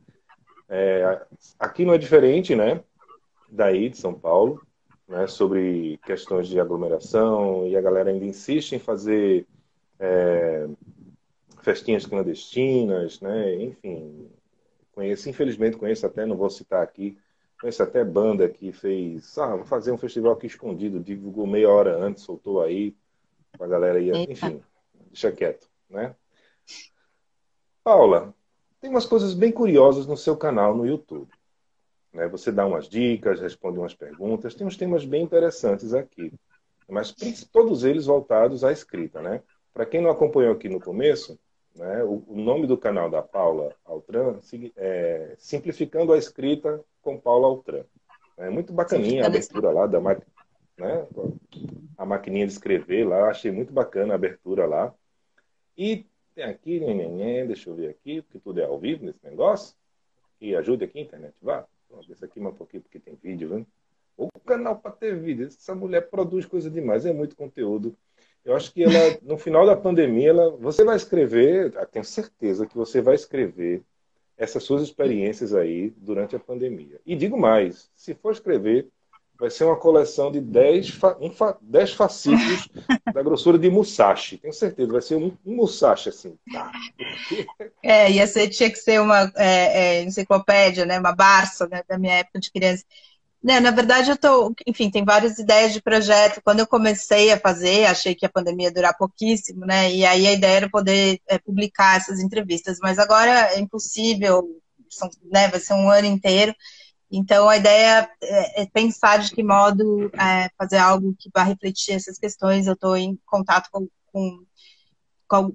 É, aqui não é diferente, né? Daí de São Paulo, né? Sobre questões de aglomeração e a galera ainda insiste em fazer é, festinhas clandestinas, né? Enfim, conheço, infelizmente conheço até, não vou citar aqui, conheço até banda que fez, ah, vou fazer um festival aqui escondido, divulgou meia hora antes, soltou aí, a galera ia, enfim, deixa quieto, né? Paula, tem umas coisas bem curiosas no seu canal no YouTube. Né? Você dá umas dicas, responde umas perguntas, tem uns temas bem interessantes aqui. Mas todos eles voltados à escrita, né? Para quem não acompanhou aqui no começo, né, o, o, nome do canal da Paula Altran é Simplificando a Escrita com Paula Altran. É muito bacaninha a abertura lá da né? A maquininha de escrever lá, achei muito bacana a abertura lá. E tem aqui, neném, deixa eu ver aqui, porque tudo é ao vivo nesse negócio. E ajude aqui, internet, vá. Isso aqui mais um pouquinho, porque tem vídeo, né? O canal para ter vídeo. Essa mulher produz coisa demais, é muito conteúdo. Eu acho que ela, no final da pandemia, ela, você vai escrever, tenho certeza que você vai escrever essas suas experiências aí durante a pandemia. E digo mais, se for escrever, vai ser uma coleção de 10 fa, um fa, fascículos da grossura de Musashi. Tenho certeza, vai ser um, um Musashi assim. Tá. É, ia ser, tinha que ser uma é, é, enciclopédia, né? Uma Barça, né? Da minha época de criança. Né, na verdade, eu tô, enfim, tem várias ideias de projeto. Quando eu comecei a fazer, achei que a pandemia ia durar pouquíssimo, né? E aí a ideia era poder é, publicar essas entrevistas, mas agora é impossível, são, né, vai ser um ano inteiro. Então a ideia é, é pensar de que modo é, fazer algo que vá refletir essas questões. Eu estou em contato com, com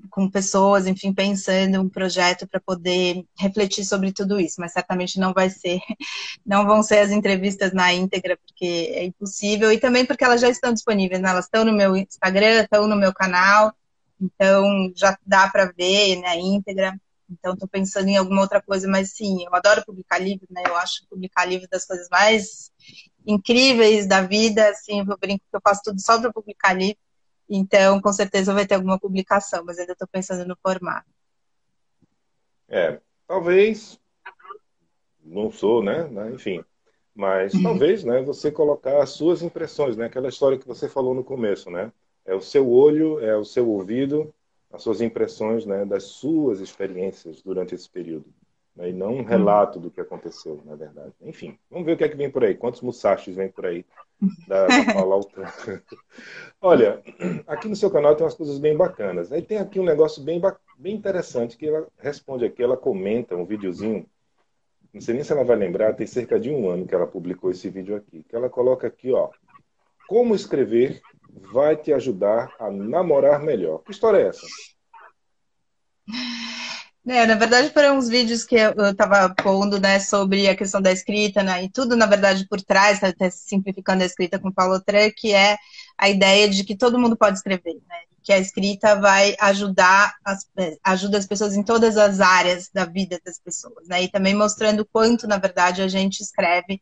com, pessoas, enfim, pensando um projeto para poder refletir sobre tudo isso, mas certamente não vai ser, não vão ser as entrevistas na íntegra, porque é impossível, e também porque elas já estão disponíveis, né? elas estão no meu Instagram, estão no meu canal, então já dá para ver na né, íntegra. Então, estou pensando em alguma outra coisa, mas sim, eu adoro publicar livro, né? Eu acho publicar livro das coisas mais incríveis da vida, assim, eu brinco que eu faço tudo só para publicar livro. Então, com certeza vai ter alguma publicação, mas ainda estou pensando no formato. É, talvez, não sou, né? Enfim, mas uhum. talvez, né? Você colocar as suas impressões, né? Aquela história que você falou no começo, né? É o seu olho, é o seu ouvido, as suas impressões, né? Das suas experiências durante esse período. Né? E não um relato do que aconteceu, na verdade. Enfim, vamos ver o que é que vem por aí. Quantos Musashis vem por aí da, da Paula Olha, aqui no seu canal tem umas coisas bem bacanas. Aí tem aqui um negócio bem, bem interessante que ela responde aqui, ela comenta um videozinho. Não sei nem se ela vai lembrar, tem cerca de um ano que ela publicou esse vídeo aqui. Que ela coloca aqui, ó. Como escrever vai te ajudar a namorar melhor. Que história é essa? É, na verdade, foram uns vídeos que eu estava pondo, né, sobre a questão da escrita, né, e tudo, na verdade, por trás, tá, tá simplificando a escrita com Paulo Tran, que é a ideia de que todo mundo pode escrever, né, que a escrita vai ajudar, as, ajuda as pessoas em todas as áreas da vida das pessoas, né, e também mostrando quanto, na verdade, a gente escreve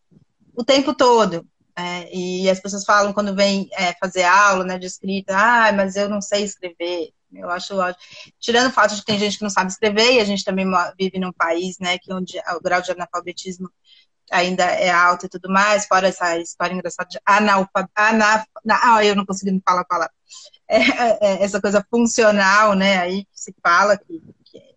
o tempo todo, é, e as pessoas falam quando vem é, fazer aula né, de escrita, ah, mas eu não sei escrever. Eu acho ótimo. Tirando o fato de que tem gente que não sabe escrever, e a gente também vive num país, né, que onde o grau de analfabetismo ainda é alto e tudo mais, fora essa história engraçada de analfa, anaf, ah, eu não consegui falar a palavra. É, é, é, essa coisa funcional, né, aí se fala que, que é.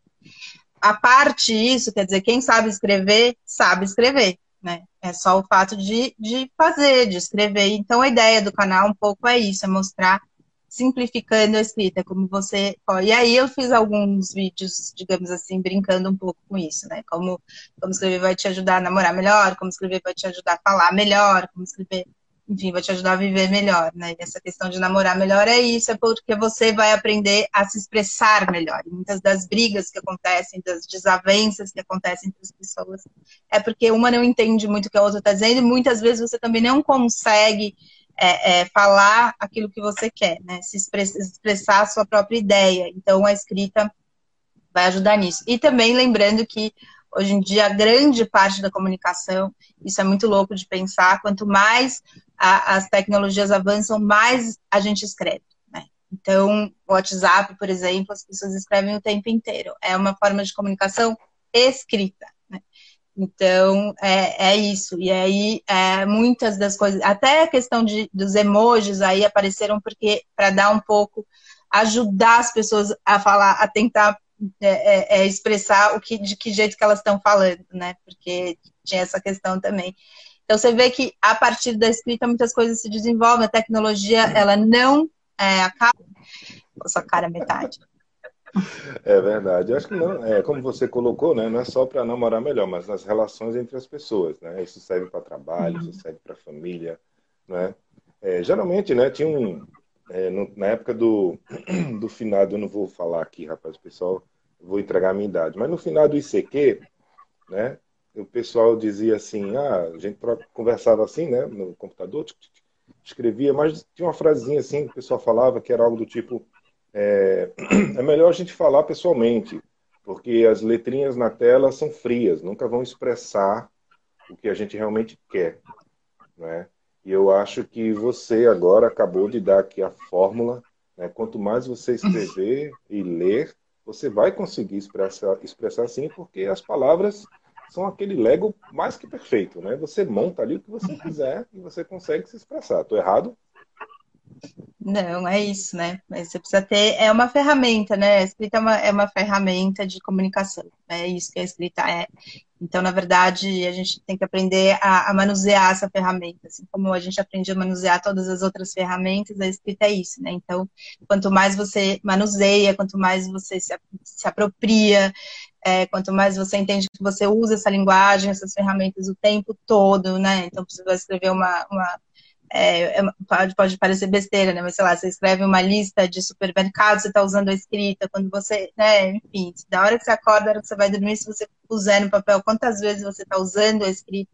a parte isso, quer dizer, quem sabe escrever, sabe escrever, né? É só o fato de, de fazer, de escrever. Então a ideia do canal um pouco é isso, é mostrar simplificando a escrita, como você. E aí eu fiz alguns vídeos, digamos assim, brincando um pouco com isso, né? Como, como escrever vai te ajudar a namorar melhor, como escrever vai te ajudar a falar melhor, como escrever, enfim, vai te ajudar a viver melhor, né? E essa questão de namorar melhor é isso, é porque você vai aprender a se expressar melhor. E muitas das brigas que acontecem, das desavenças que acontecem entre as pessoas, é porque uma não entende muito o que a outra está dizendo, e muitas vezes você também não consegue é, é, falar aquilo que você quer, né? Se expressar, a sua própria ideia. Então, a escrita vai ajudar nisso. E também lembrando que hoje em dia grande parte da comunicação, isso é muito louco de pensar, quanto mais a, as tecnologias avançam, mais a gente escreve. Né? Então, o WhatsApp, por exemplo, as pessoas escrevem o tempo inteiro. É uma forma de comunicação escrita. Então, é, é isso. E aí, é, muitas das coisas, até a questão de, dos emojis aí apareceram porque para dar um pouco, ajudar as pessoas a falar, a tentar é, é, é, expressar o que, de que jeito que elas estão falando, né? Porque tinha essa questão também. Então, você vê que a partir da escrita muitas coisas se desenvolvem, a tecnologia, ela não é, acaba. Sua cara metade. É verdade. Eu acho que não, é, como você colocou, né, não é só para namorar melhor, mas nas relações entre as pessoas. Né? Isso serve para trabalho, isso serve para família. Né? É, geralmente, né, tinha um. É, no, na época do, do finado, eu não vou falar aqui, rapaz, pessoal, vou entregar a minha idade, mas no final do ICQ, né, o pessoal dizia assim: ah, a gente conversava assim, né, no computador, escrevia, mas tinha uma frasinha assim que o pessoal falava que era algo do tipo: é, é melhor a gente falar pessoalmente, porque as letrinhas na tela são frias, nunca vão expressar o que a gente realmente quer. Né? E eu acho que você agora acabou de dar aqui a fórmula. Né? Quanto mais você escrever e ler, você vai conseguir expressar, expressar assim, porque as palavras são aquele Lego mais que perfeito, né? Você monta ali o que você quiser e você consegue se expressar. Estou errado? Não, é isso, né? Mas você precisa ter. É uma ferramenta, né? A escrita é uma, é uma ferramenta de comunicação. É isso que a escrita é. Então, na verdade, a gente tem que aprender a, a, manusear essa ferramenta. Assim como a gente aprende a manusear todas as outras ferramentas, a escrita é isso, né? Então, quanto mais você manuseia, quanto mais você se, se apropria, é, quanto mais você entende que você usa essa linguagem, essas ferramentas o tempo todo, né? Então, você vai escrever uma, uma é, é pode, pode parecer besteira, né? Mas sei lá, você escreve uma lista de supermercados, você está usando a escrita, quando você, né? Enfim, da hora que você acorda, da hora que você vai dormir, se você puser no papel quantas vezes você está usando a escrita,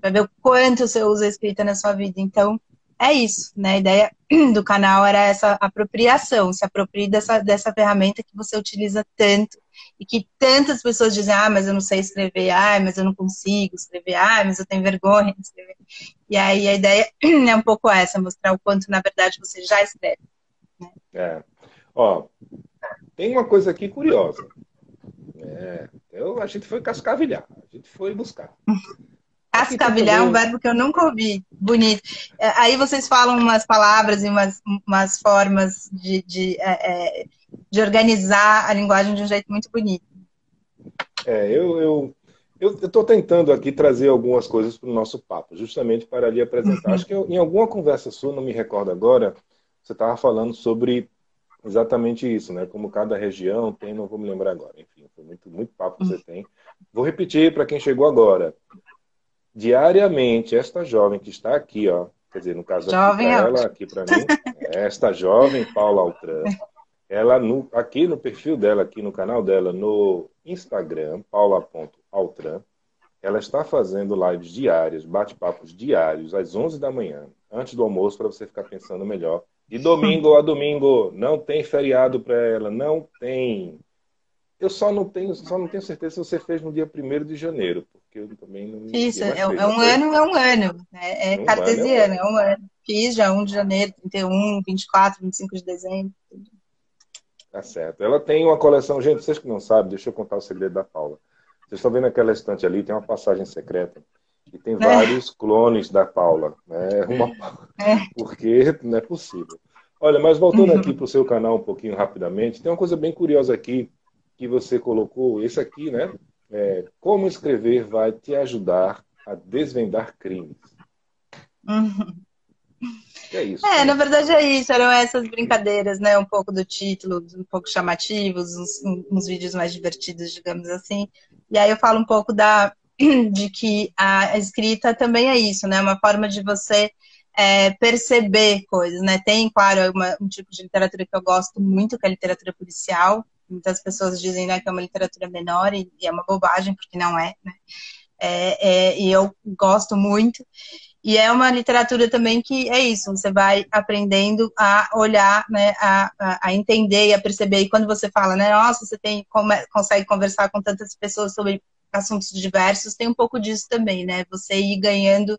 vai ver o quanto você usa a escrita na sua vida. Então, é isso, né? A ideia do canal era essa apropriação, se aproprie dessa, dessa ferramenta que você utiliza tanto e que tantas pessoas dizem, ah, mas eu não sei escrever, ah, mas eu não consigo escrever, ah, mas eu tenho vergonha de escrever. E aí a ideia é um pouco essa, mostrar o quanto, na verdade, você já escreve. Né? É. Ó, tem uma coisa aqui curiosa. É, eu, a gente foi cascavilhar, a gente foi buscar. Cascavilhar é um verbo que eu nunca ouvi. Bonito. É, aí vocês falam umas palavras e umas, umas formas de, de, é, é, de organizar a linguagem de um jeito muito bonito. É, eu, eu, eu estou tentando aqui trazer algumas coisas para o nosso papo, justamente para lhe apresentar. Uhum. Acho que eu, em alguma conversa sua, não me recordo agora, você estava falando sobre exatamente isso, né? Como cada região tem, não vou me lembrar agora. Enfim, foi muito, muito papo que você uhum. tem. Vou repetir para quem chegou agora diariamente, esta jovem que está aqui, ó, quer dizer, no caso jovem aqui para ela, aqui para mim, esta jovem Paula Altran, ela no, aqui no perfil dela, aqui no canal dela, no Instagram, paula.altran, ela está fazendo lives diárias, bate-papos diários, às 11 da manhã, antes do almoço, para você ficar pensando melhor. De domingo a domingo, não tem feriado para ela, não tem. Eu só não tenho, só não tenho certeza se você fez no dia 1 de janeiro, porque eu também não. Isso, é, é, um ano, é um ano. É, é um cartesiano, ano, é, um ano. é um ano. Fiz já 1 de janeiro, 31, 24, 25 de dezembro. Tá certo. Ela tem uma coleção, gente, vocês que não sabem, deixa eu contar o segredo da Paula. Vocês estão vendo aquela estante ali, tem uma passagem secreta. E tem é. vários clones da Paula. Né? Uma... É. Porque não é possível. Olha, mas voltando uhum. aqui para o seu canal um pouquinho rapidamente, tem uma coisa bem curiosa aqui que você colocou. Esse aqui, né? É, como escrever vai te ajudar a desvendar crimes. Uhum. É isso. É, né? na verdade é isso, eram essas brincadeiras, né? Um pouco do título, um pouco chamativos, uns, uns vídeos mais divertidos, digamos assim. E aí eu falo um pouco da de que a escrita também é isso, né? Uma forma de você é, perceber coisas, né? Tem, claro, uma, um tipo de literatura que eu gosto muito, que é a literatura policial, Muitas pessoas dizem né, que é uma literatura menor e, e é uma bobagem, porque não é, né? É, é, e eu gosto muito. E é uma literatura também que é isso, você vai aprendendo a olhar, né, a, a, entender e a perceber. E quando você fala, né, nossa, você tem, consegue conversar com tantas pessoas sobre assuntos diversos, tem um pouco disso também, né? Você ir ganhando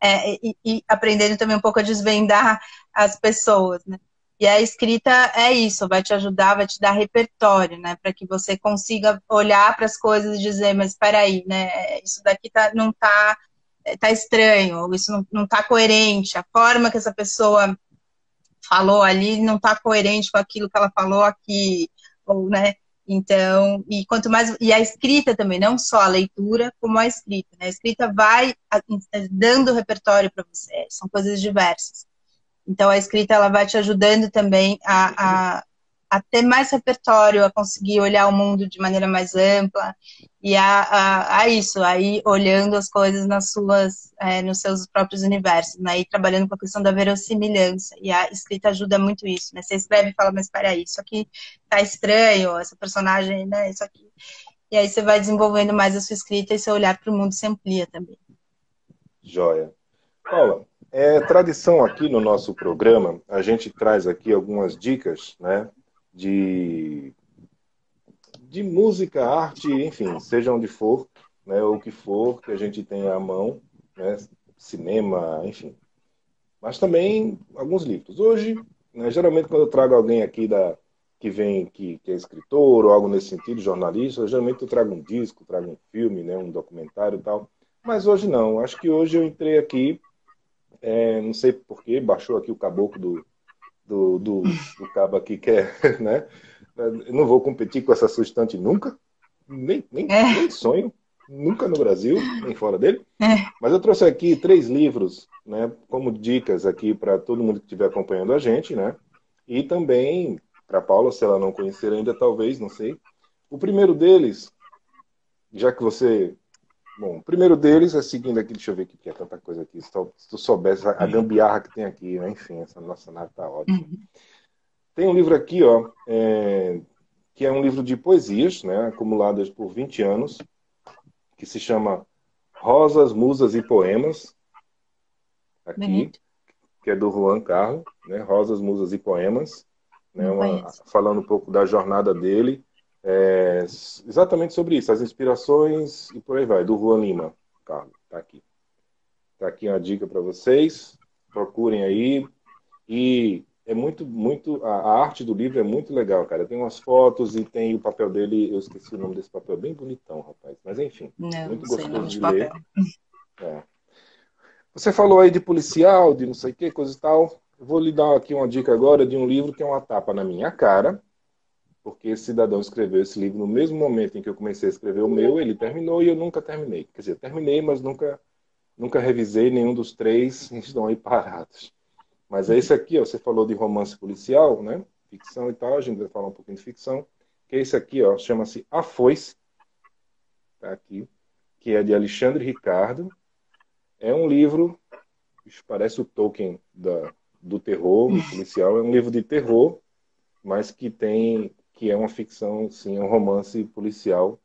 é, e, e, aprendendo também um pouco a desvendar as pessoas, né? E a escrita é isso, vai te ajudar, vai te dar repertório, né? Para que você consiga olhar para as coisas e dizer, mas espera aí, né? Isso daqui tá, não tá, tá estranho, isso não, não tá coerente, a forma que essa pessoa falou ali não tá coerente com aquilo que ela falou aqui, ou, né? Então, e quanto mais. E a escrita também, não só a leitura, como a escrita. Né? A escrita vai dando repertório para você, são coisas diversas. Então, a escrita ela vai te ajudando também a, a, a, ter mais repertório, a conseguir olhar o mundo de maneira mais ampla e a, a, a isso, aí olhando as coisas nas suas, é, nos seus próprios universos, né? E trabalhando com a questão da verossimilhança. E a escrita ajuda muito isso, né? Você escreve e fala, mas peraí, isso aqui tá estranho, essa personagem, né? Isso aqui. E aí você vai desenvolvendo mais a sua escrita e seu olhar para o mundo se amplia também. Joia. Paula, é tradição aqui no nosso programa, a gente traz aqui algumas dicas, né, de, de música, arte, enfim, seja onde for, né, o que for que a gente tenha à mão, né, cinema, enfim. Mas também alguns livros. Hoje, né, geralmente quando eu trago alguém aqui da, que vem, que, que é escritor ou algo nesse sentido, jornalista, geralmente eu trago um disco, trago um filme, né, um documentário e tal. Mas hoje não. Acho que hoje eu entrei aqui é, não sei porquê, baixou aqui o caboclo do, do, do, do cabo aqui, que é, né? Eu não vou competir com essa sustante nunca, nem, nem, é. nem sonho, nunca no Brasil, nem fora dele. É. Mas eu trouxe aqui três livros, né, como dicas aqui para todo mundo que estiver acompanhando a gente, né? E também para Paula, se ela não conhecer ainda, talvez, não sei. O primeiro deles, já que você Bom, o primeiro deles é seguindo aqui, deixa eu ver aqui, que é tanta coisa aqui. Se tu, se tu soubesse a uhum. gambiarra que tem aqui, né? Enfim, essa nossa nave tá ótima. Uhum. Tem um livro aqui, ó, é, que é um livro de poesias, né? Acumuladas por 20 anos, que se chama Rosas, Musas e Poemas. Aqui, Bonito. que é do Juan Carlos, né? Rosas, Musas e Poemas. Né? Uma, falando um pouco da jornada dele é, exatamente sobre isso, as inspirações e por aí vai, do Juan Lima, Carlos, tá aqui. Tá aqui uma dica para vocês, procurem aí. E é muito, muito, a, arte do livro é muito legal, cara. Tem umas fotos e tem o papel dele, eu esqueci o nome desse papel, bem bonitão, rapaz. Mas enfim, não, muito gostoso de, ler. É. Você falou aí de policial, de não sei o que, coisa e tal. Vou lhe dar aqui uma dica agora de um livro que é uma tapa na minha cara, porque esse cidadão escreveu esse livro no mesmo momento em que eu comecei a escrever o meu, ele terminou e eu nunca terminei. Quer dizer, terminei, mas nunca, nunca revisei nenhum dos três, estão aí parados. Mas é esse aqui, ó, você falou de romance policial, né? Ficção e tal, a gente vai falar um pouquinho de ficção. Que é esse aqui, ó, chama-se A Foice, tá aqui, que é de Alexandre Ricardo. É um livro, parece o Tolkien da, do terror policial, é um livro de terror, mas que tem que é uma ficção, sim, um romance policial,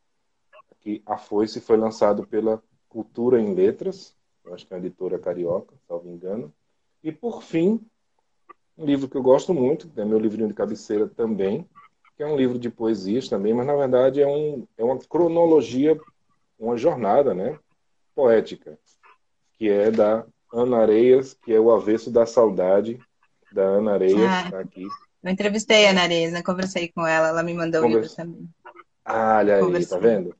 que A Foice foi lançado pela Cultura em Letras, acho que é a editora carioca, salvo engano. E, por fim, um livro que eu gosto muito, que é meu livrinho de cabeceira também, que é um livro de poesias também, mas, na verdade, é, um, é uma cronologia, uma jornada né, poética, que é da Ana Areias, que é o avesso da saudade, da Ana Areias, ah. tá aqui. Eu entrevistei a Ana Areza, conversei com ela, ela me mandou o livro também. Ah, olha aí, tá vendo?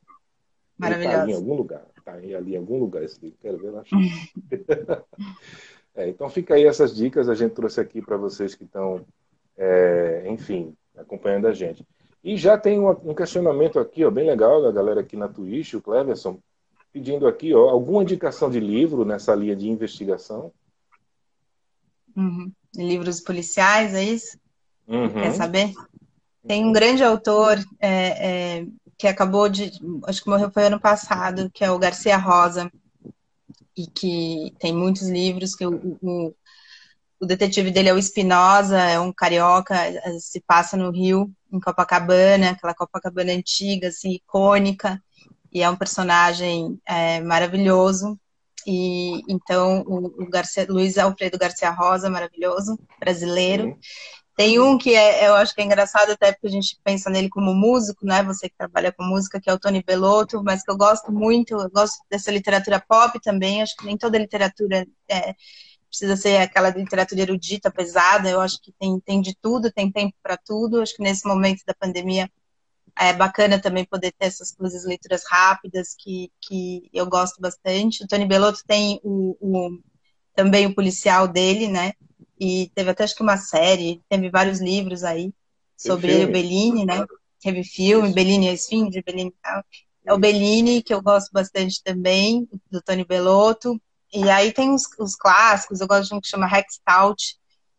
Maravilhoso. Tá em algum lugar. Tá ali em algum lugar esse livro. Quero ver lá. é, então fica aí essas dicas. A gente trouxe aqui para vocês que estão, é, enfim, acompanhando a gente. E já tem um questionamento aqui, ó, bem legal, da galera aqui na Twitch, o Cleverson, pedindo aqui, ó, alguma indicação de livro nessa linha de investigação? Uhum. Livros policiais, é isso? Uhum. Quer saber? Tem um grande autor é, é, que acabou de. Acho que morreu foi ano passado, que é o Garcia Rosa, e que tem muitos livros, que o, o, o detetive dele é o Espinosa, é um carioca, se passa no Rio, em Copacabana, aquela Copacabana antiga, assim, icônica, e é um personagem é, maravilhoso. E então o, o Garcia, Luiz Alfredo Garcia Rosa, maravilhoso, brasileiro. Uhum. Tem um que é, eu acho que é engraçado até porque a gente pensa nele como músico, né? Você que trabalha com música, que é o Tony Bellotto, mas que eu gosto muito, eu gosto dessa literatura pop também. Acho que nem toda literatura é, precisa ser aquela literatura erudita, pesada. Eu acho que tem, tem de tudo, tem tempo para tudo. Acho que nesse momento da pandemia é bacana também poder ter essas coisas, leituras rápidas, que, que eu gosto bastante. O Tony Bellotto tem o, o também o policial dele, né? E teve até acho que uma série, teve vários livros aí sobre ele, o Bellini, né? Teve filme, Isso. Bellini e a Esfinge, Bellini tal. É o Bellini, que eu gosto bastante também, do Tony Bellotto. E aí tem os, os clássicos, eu gosto de um que chama Rex Stout,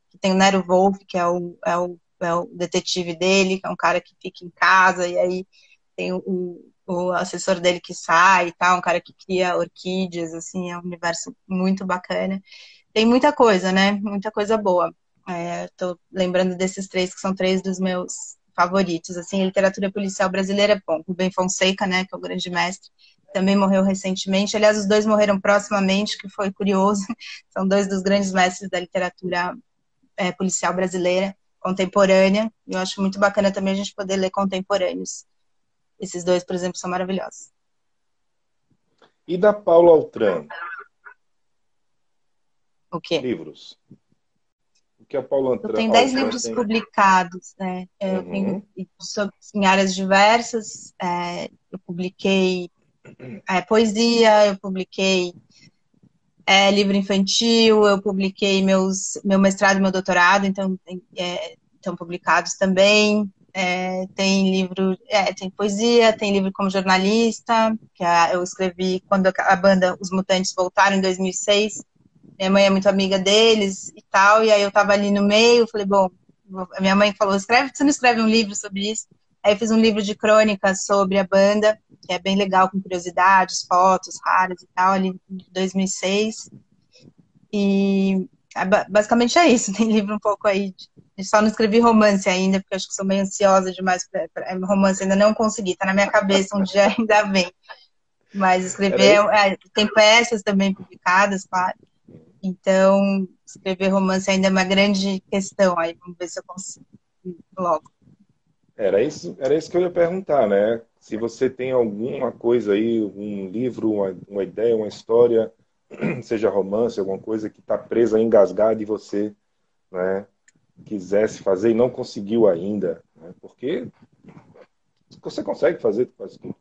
que tem o Nero Wolf, que é o, é, o, é o detetive dele, que é um cara que fica em casa, e aí tem o, o assessor dele que sai e tal, um cara que cria orquídeas, assim, é um universo muito bacana tem muita coisa, né? Muita coisa boa. É, tô lembrando desses três que são três dos meus favoritos. Assim, literatura policial brasileira bom. O Ben Fonseca, né, que é o grande mestre, também morreu recentemente. Aliás, os dois morreram proximamente, que foi curioso. São dois dos grandes mestres da literatura é, policial brasileira contemporânea. Eu acho muito bacana também a gente poder ler contemporâneos. Esses dois, por exemplo, são maravilhosos. E da Paula Altran? O quê? Livros. O que a Paula Altran, Eu tenho dez livros tem... publicados, né? Eu uhum. tenho em áreas diversas. É, eu publiquei é, poesia, eu publiquei é, livro infantil, eu publiquei meus, meu mestrado e meu doutorado, então é, estão publicados também. É, tem livro, é, tem poesia, tem livro como jornalista, que a, eu escrevi quando a banda Os Mutantes voltaram em 2006. Minha mãe é muito amiga deles e tal, e aí eu estava ali no meio, falei, bom, a minha mãe falou, escreve, você não escreve um livro sobre isso? Aí eu fiz um livro de crônicas sobre a banda, que é bem legal, com curiosidades, fotos raras e tal, ali em 2006. E é basicamente é isso. Tem livro um pouco aí. De, só não escrevi romance ainda, porque acho que sou meio ansiosa demais para romance. Ainda não consegui, tá na minha cabeça, um dia ainda vem. Mas escrever. É, tem peças também publicadas, claro. Então, escrever romance ainda é uma grande questão. Aí vamos ver se eu consigo logo. Era isso, era isso que eu ia perguntar, né? Se você tem alguma coisa aí, um livro, uma, uma ideia, uma história, seja romance, alguma coisa que está presa, engasgada e você né, quisesse fazer e não conseguiu ainda. Né? Porque você consegue fazer quase tudo.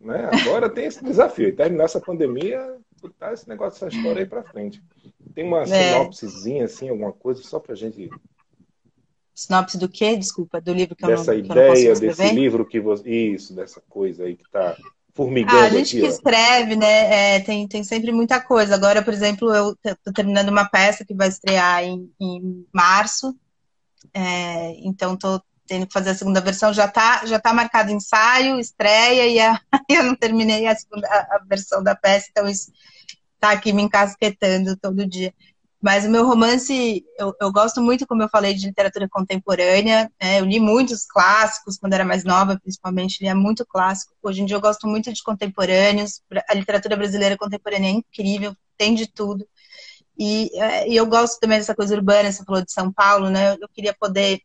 Né? Agora tem esse desafio, terminar essa pandemia, botar esse negócio, essa história aí para frente. Tem uma é. sinopsezinha, assim, alguma coisa, só para gente Sinopse do quê? Desculpa, do livro que dessa eu não, que ideia, desse livro que você. Isso, dessa coisa aí que está formigando. Ah, a gente aqui, que ó. escreve, né? É, tem, tem sempre muita coisa. Agora, por exemplo, eu estou terminando uma peça que vai estrear em, em março. É, então, estou tendo que fazer a segunda versão. Já está já tá marcado ensaio, estreia, e a, eu não terminei a, segunda, a versão da peça, então isso está aqui me encasquetando todo dia. Mas o meu romance, eu, eu, gosto muito, como eu falei, de literatura contemporânea. Né? Eu li muitos clássicos quando era mais nova, principalmente, lia muito clássico. Hoje em dia eu gosto muito de contemporâneos. A literatura brasileira contemporânea é incrível, tem de tudo. E, é, e eu gosto também dessa coisa urbana, você falou de São Paulo, né? Eu queria poder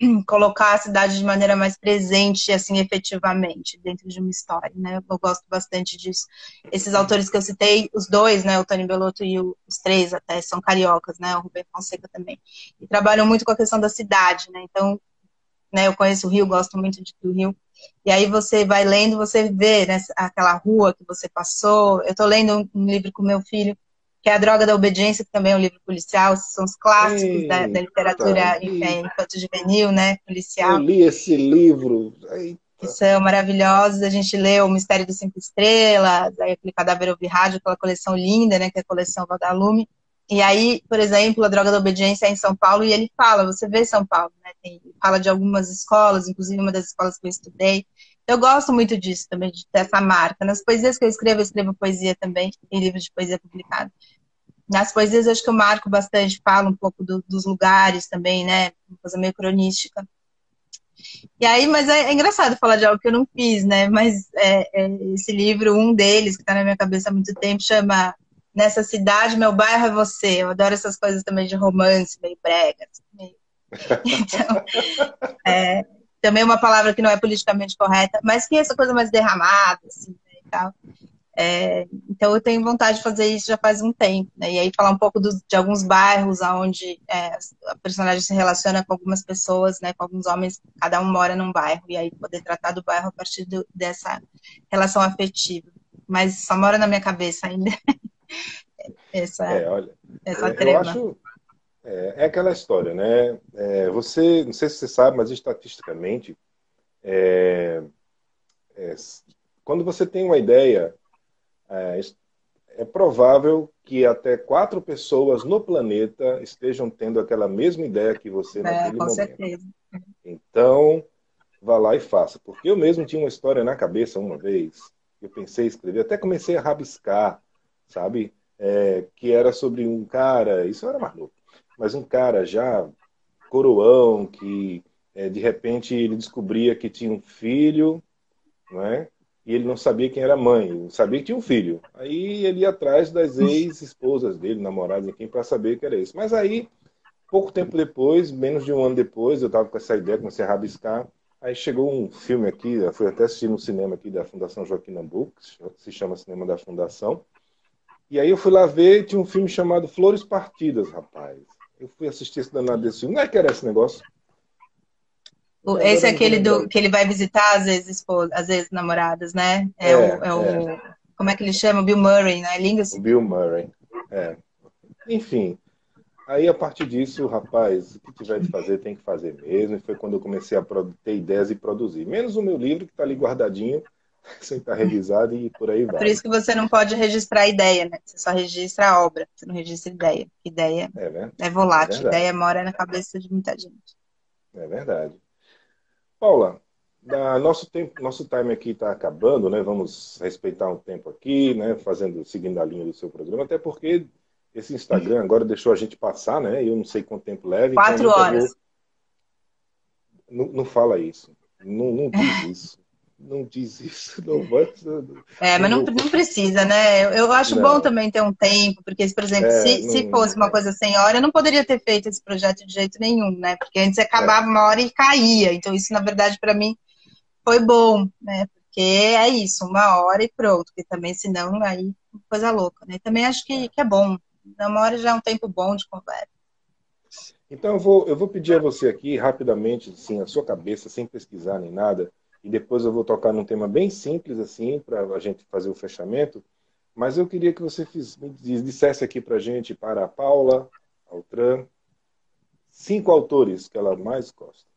colocar a cidade de maneira mais presente, assim, efetivamente, dentro de uma história, né? Eu gosto bastante disso. Esses autores que eu citei, os dois, né, o Tony Belotto e o, os três até, são cariocas, né, o Rubem Fonseca também, e trabalham muito com a questão da cidade, né, então, né, eu conheço o Rio, gosto muito de, do Rio, e aí você vai lendo, você vê, né, aquela rua que você passou, eu tô lendo um, um livro com meu filho, que é A Droga da Obediência, que também é um livro policial, são os clássicos da, da, literatura infanto-juvenil, né, policial. Eu li esse livro. Eita. Que são maravilhosos. A gente leu O Mistério dos Cinco Estrelas, aí aquele Cadáver Ouvir Rádio, aquela coleção linda, né, que é a coleção Vagalume. E aí, por exemplo, A Droga da Obediência é em São Paulo, e ele fala, você vê São Paulo, né, tem, fala de algumas escolas, inclusive uma das escolas que eu estudei, eu gosto muito disso também, de ter essa marca. Nas poesias que eu escrevo, eu escrevo poesia também, em livros de poesia publicado. Nas poesias, acho que eu marco bastante, falo um pouco do, dos lugares também, né? Uma coisa meio cronística. E aí, mas é, é, engraçado falar de algo que eu não fiz, né? Mas é, é, esse livro, um deles, que está na minha cabeça há muito tempo, chama Nessa Cidade, Meu Bairro é Você. Eu adoro essas coisas também de romance, meio brega. Assim, meio... Então, é, também uma palavra que não é politicamente correta, mas que é essa coisa mais derramada, assim, né, e tal. É, então eu tenho vontade de fazer isso já faz um tempo, né? E aí falar um pouco de alguns bairros onde é, a personagem se relaciona com algumas pessoas, né? Com alguns homens, cada um mora num bairro e aí poder tratar do bairro a partir do, dessa relação afetiva. Mas só mora na minha cabeça ainda essa, é, olha, essa trema. Eu acho, é, é, aquela história, né? É, você, não sei se você sabe, mas estatisticamente, é, é quando você tem uma ideia, é, é, provável que até quatro pessoas no planeta estejam tendo aquela mesma ideia que você naquele com momento. Certeza. Então, vá lá e faça. Porque eu mesmo tinha uma história na cabeça uma vez, eu pensei em escrever, até comecei a rabiscar, sabe? que era sobre um cara, isso era mais louco mas um cara já coroão, que é, de repente ele descobria que tinha um filho, não é? e ele não sabia quem era a mãe, sabia que tinha um filho. Aí ele ia atrás das ex-esposas dele, namoradas, enfim, para saber que era isso. Mas aí, pouco tempo depois, menos de um ano depois, eu estava com essa ideia, comecei a rabiscar. Aí chegou um filme aqui, fui até assistir no cinema aqui da Fundação Joaquim Nabuco, que se chama Cinema da Fundação. E aí eu fui lá ver, tinha um filme chamado Flores Partidas, rapaz. Eu fui assistir esse danado desse filme. Não é que era esse negócio? Esse é aquele do, que ele vai visitar as vezes as vezes namoradas, né? É, é, o, é, é, o, Como é que ele chama? Bill Murray, né? Lingus? O Bill Murray. É. Enfim. Aí, a partir disso, rapaz, o que tiver de fazer, tem que fazer mesmo. E foi quando eu comecei a ter ideias e produzir. Menos o meu livro, que está ali guardadinho, sem estar revisado e por aí vai. Por isso que você não pode registrar a ideia, né? Você só registra a obra, você não registra ideia. Ideia é, é volátil, é ideia mora na cabeça de muita gente. É verdade. Paula, nosso tempo, nosso time aqui está acabando, né? Vamos respeitar um tempo aqui, né? Fazendo, seguindo a linha do seu programa, até porque esse Instagram agora deixou a gente passar, né? Eu não sei quanto tempo leva. Então Quatro então horas. Vou... Não, não fala isso. Não, não diz isso não diz isso, não vai. É, mas não, não precisa, né? Eu, eu acho não. bom também ter um tempo, porque, por exemplo, é, se, não, se fosse uma coisa sem hora, eu não poderia ter feito esse projeto de jeito nenhum, né? Porque antes acabava é. uma hora e caía. Então, isso, na verdade, para mim foi bom, né? Porque é isso, uma hora e pronto, porque também, senão, aí coisa louca, né? Também acho que, que é bom. Uma hora já é um tempo bom de conversa. Então, eu vou, eu vou pedir a você aqui, rapidamente, assim, a sua cabeça, sem pesquisar nem nada, e depois eu vou tocar num tema bem simples assim para a gente fazer o fechamento. Mas eu queria que você fiz, dissesse aqui para a gente, para a Paula Altran, cinco autores que ela mais gosta.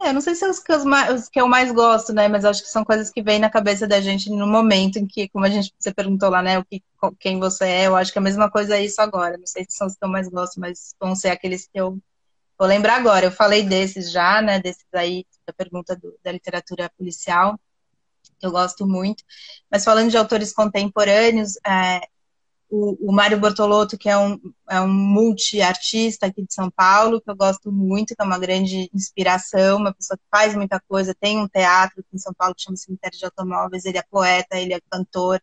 É, não sei se são os que, que eu mais gosto, né? Mas acho que são coisas que vêm na cabeça da gente no momento em que, como a gente você perguntou lá, né? O que, quem você é, eu acho que a mesma coisa é isso agora. Não sei se são os que eu mais gosto, mas vão ser aqueles que eu vou lembrar agora. Eu falei desses já, né? Desses aí da pergunta do, da literatura policial, que eu gosto muito. Mas falando de autores contemporâneos, é, o, o Mário Bortolotto, que é um, é um multi-artista aqui de São Paulo, que eu gosto muito, que é uma grande inspiração, uma pessoa que faz muita coisa, tem um teatro aqui em São Paulo que chama Cemitério de Automóveis, ele é poeta, ele é cantor,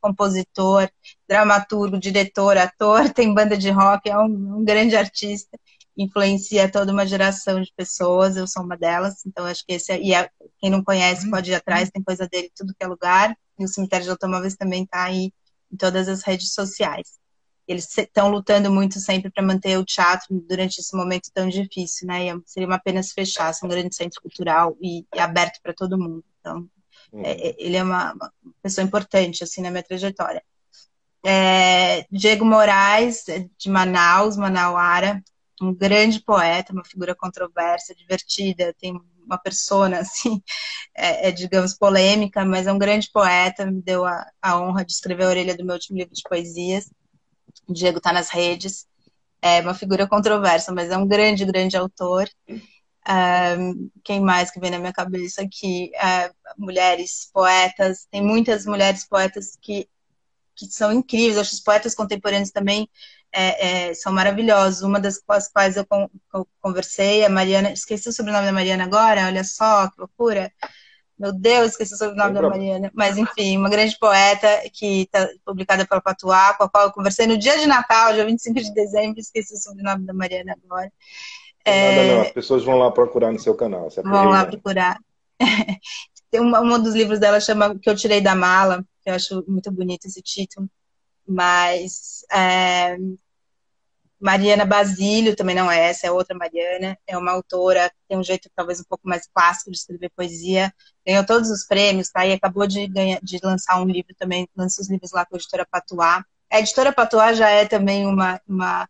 compositor, dramaturgo, diretor, ator, tem banda de rock, é um, um grande artista influencia toda uma geração de pessoas, eu sou uma delas, então acho que esse é, e é, quem não conhece pode ir atrás, tem coisa dele tudo que é lugar, e o cemitério de automóveis também está aí em todas as redes sociais. Eles estão lutando muito sempre para manter o teatro durante esse momento tão difícil, né? E é, seria uma pena se fechasse um grande centro cultural e, e aberto para todo mundo. Então, uhum. é, ele é uma, uma, pessoa importante assim na minha trajetória. É, Diego Moraes, de Manaus, Manauara, um grande poeta, uma figura controversa, divertida, tem uma persona, assim, é, é, digamos, polêmica, mas é um grande poeta, me deu a, a honra de escrever a orelha do meu último livro de poesias. O Diego está nas redes, é uma figura controversa, mas é um grande, grande autor. Um, quem mais que vem na minha cabeça aqui? Uh, mulheres poetas, tem muitas mulheres poetas que, que são incríveis, acho os poetas contemporâneos também é, é, são maravilhosos. Uma das quais eu, eu conversei, a Mariana, esqueci o sobrenome da Mariana agora, olha só que loucura. Meu Deus, esqueci o sobrenome da Mariana. Mas, enfim, uma grande poeta que está publicada pela Patuá, com a qual eu conversei no dia de Natal, dia 25 de dezembro, esqueci o sobrenome da Mariana agora. É... Nada não, as pessoas vão lá procurar no seu canal. Vão lá procurar. Tem um, um dos livros dela chama Que Eu Tirei da Mala, que eu acho muito bonito esse título. Mas é, Mariana Basílio também não é essa, é outra Mariana, é uma autora tem um jeito talvez um pouco mais clássico de escrever poesia, ganhou todos os prêmios, tá? E acabou de, ganhar, de lançar um livro também, lança os livros lá com a editora Patuá. A editora Patuá já é também uma, uma,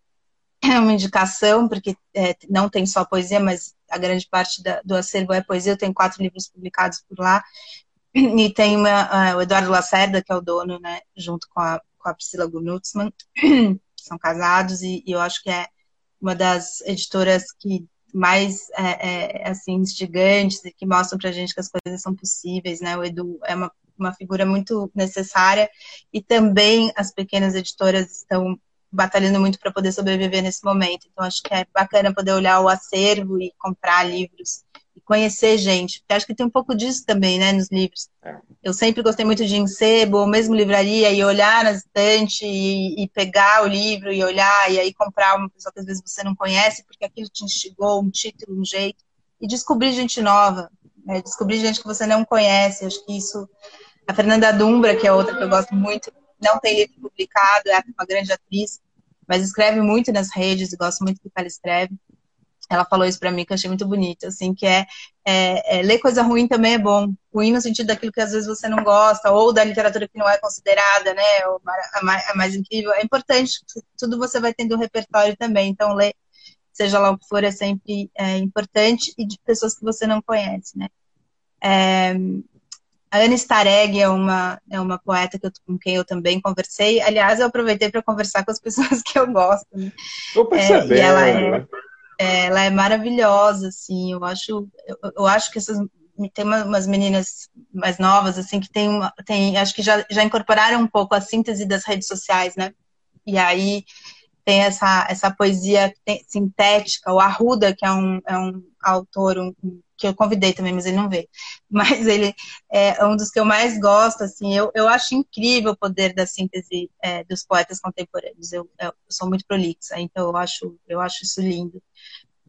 uma indicação, porque é, não tem só poesia, mas a grande parte da, do acervo é poesia, eu tenho quatro livros publicados por lá, e tem uma, uh, o Eduardo Lacerda, que é o dono, né, junto com a, com a Priscila Gunutzmann, são casados, e, e, eu acho que é uma das editoras que mais é, é, assim instigantes e que mostram para a gente que as coisas são possíveis, né? O Edu é uma, uma figura muito necessária e também as pequenas editoras estão batalhando muito para poder sobreviver nesse momento. Então acho que é bacana poder olhar o acervo e comprar livros conhecer gente. Porque acho que tem um pouco disso também, né, nos livros. É. Eu sempre gostei muito de encebo, ou mesmo livraria, e olhar na estante e, e, pegar o livro e olhar, e aí comprar uma pessoa que às vezes você não conhece, porque aquilo te instigou, um título, um jeito, e descobrir gente nova, né, descobrir gente que você não conhece. Acho que isso. A Fernanda Dumbra, que é outra que eu gosto muito, não tem livro publicado, é uma grande atriz, mas escreve muito nas redes, e gosto muito do que ela escreve ela falou isso para mim que eu achei muito bonito, assim, que é, é, é, ler coisa ruim também é bom. Ruim no sentido daquilo que às vezes você não gosta, ou da literatura que não é considerada, né, a mais, a mais incrível. É importante, tudo você vai tendo um repertório também, então ler, seja lá o que for, é sempre é, importante, e de pessoas que você não conhece, né. É, a Ana Stareg é uma, é uma poeta que eu, com quem eu também conversei. Aliás, eu aproveitei para conversar com as pessoas que eu gosto. Né? Tô percebendo. É, e ela é, ela é maravilhosa, assim, eu acho, eu, eu acho que essas tem uma, umas meninas mais novas, assim, que tem uma, tem, acho que já, já incorporaram um pouco a síntese das redes sociais, né? E aí tem essa, essa poesia sintética, o Arruda, que é um, é um autor um, que eu convidei também, mas ele não veio. Mas ele é um dos que eu mais gosto, assim, eu, eu acho incrível o poder da síntese é, dos poetas contemporâneos. Eu, eu, sou muito prolixa, então eu acho, eu acho isso lindo.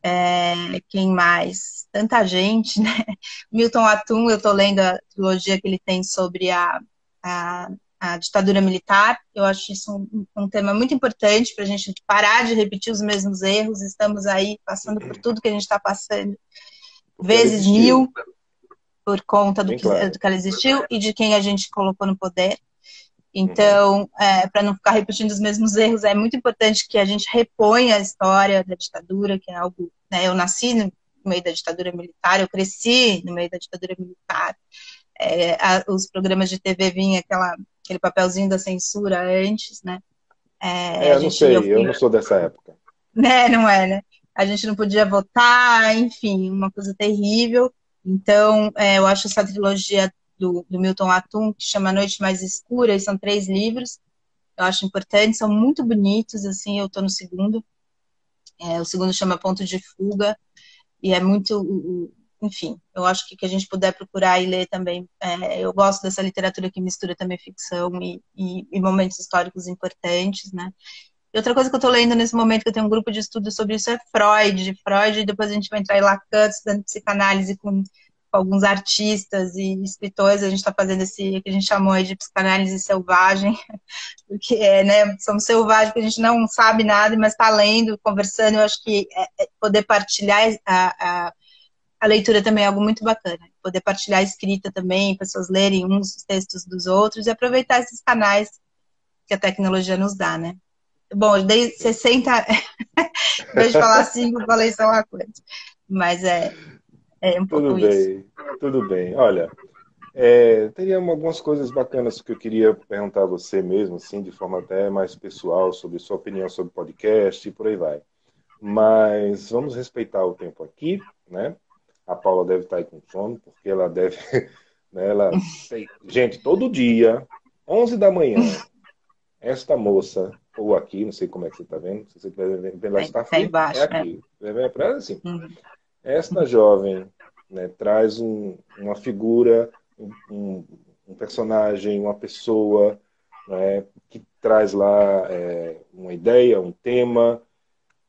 É, quem mais? Tanta gente, né? Milton Atum, eu estou lendo a trilogia que ele tem sobre a, a, a ditadura militar. Eu acho isso um, um tema muito importante para a gente parar de repetir os mesmos erros. Estamos aí passando por tudo que a gente está passando, vezes mil, por conta do que, claro. do que ela existiu e de quem a gente colocou no poder. Então, uhum. é, para não ficar repetindo os mesmos erros, é muito importante que a gente reponha a história da ditadura, que é algo. Né, eu nasci no meio da ditadura militar, eu cresci no meio da ditadura militar. É, a, os programas de TV vinham aquela, aquele papelzinho da censura antes, né? É, é eu não sei, eu, eu não sou dessa época. Né, não é, né? A gente não podia votar, enfim, uma coisa terrível. Então, é, eu acho essa trilogia do, do Milton Atum, que chama Noite Mais Escura, e são três livros. Eu acho importante, são muito bonitos, assim, eu estou no segundo. É, o segundo chama Ponto de Fuga, e é muito, enfim, eu acho que que a gente puder procurar e ler também. É, eu gosto dessa literatura que mistura também ficção e, e, e momentos históricos importantes, né? Outra coisa que eu estou lendo nesse momento, que eu tenho um grupo de estudo sobre isso, é Freud. Freud, depois a gente vai entrar em Lacan, estudando psicanálise com alguns artistas e escritores, a gente está fazendo esse que a gente chamou de psicanálise selvagem, porque é, né, somos selvagens, porque a gente não sabe nada, mas está lendo, conversando, eu acho que é, é poder partilhar a, a, a, leitura também é algo muito bacana, poder partilhar a escrita também, pessoas lerem uns os textos dos outros e aproveitar esses canais que a tecnologia nos dá, né? Bom, dei 60, deixa eu falar cinco, falei só uma coisa, mas é é um pouco tudo bem, isso. tudo bem. Olha, é, teria algumas coisas bacanas que eu queria perguntar a você mesmo, assim, de forma até mais pessoal, sobre sua opinião sobre podcast e por aí vai. Mas vamos respeitar o tempo aqui, né? A Paula deve estar aí com sono, porque ela deve. Né, ela... Gente, todo dia, 11 da manhã, esta moça, ou aqui, não sei como é que você está vendo, se você estiver vendo, está tá embaixo, é aqui. Né? Para ela, assim. Uhum. Esta jovem né, traz um, uma figura, um, um, personagem, uma pessoa né, que traz lá é, uma ideia, um tema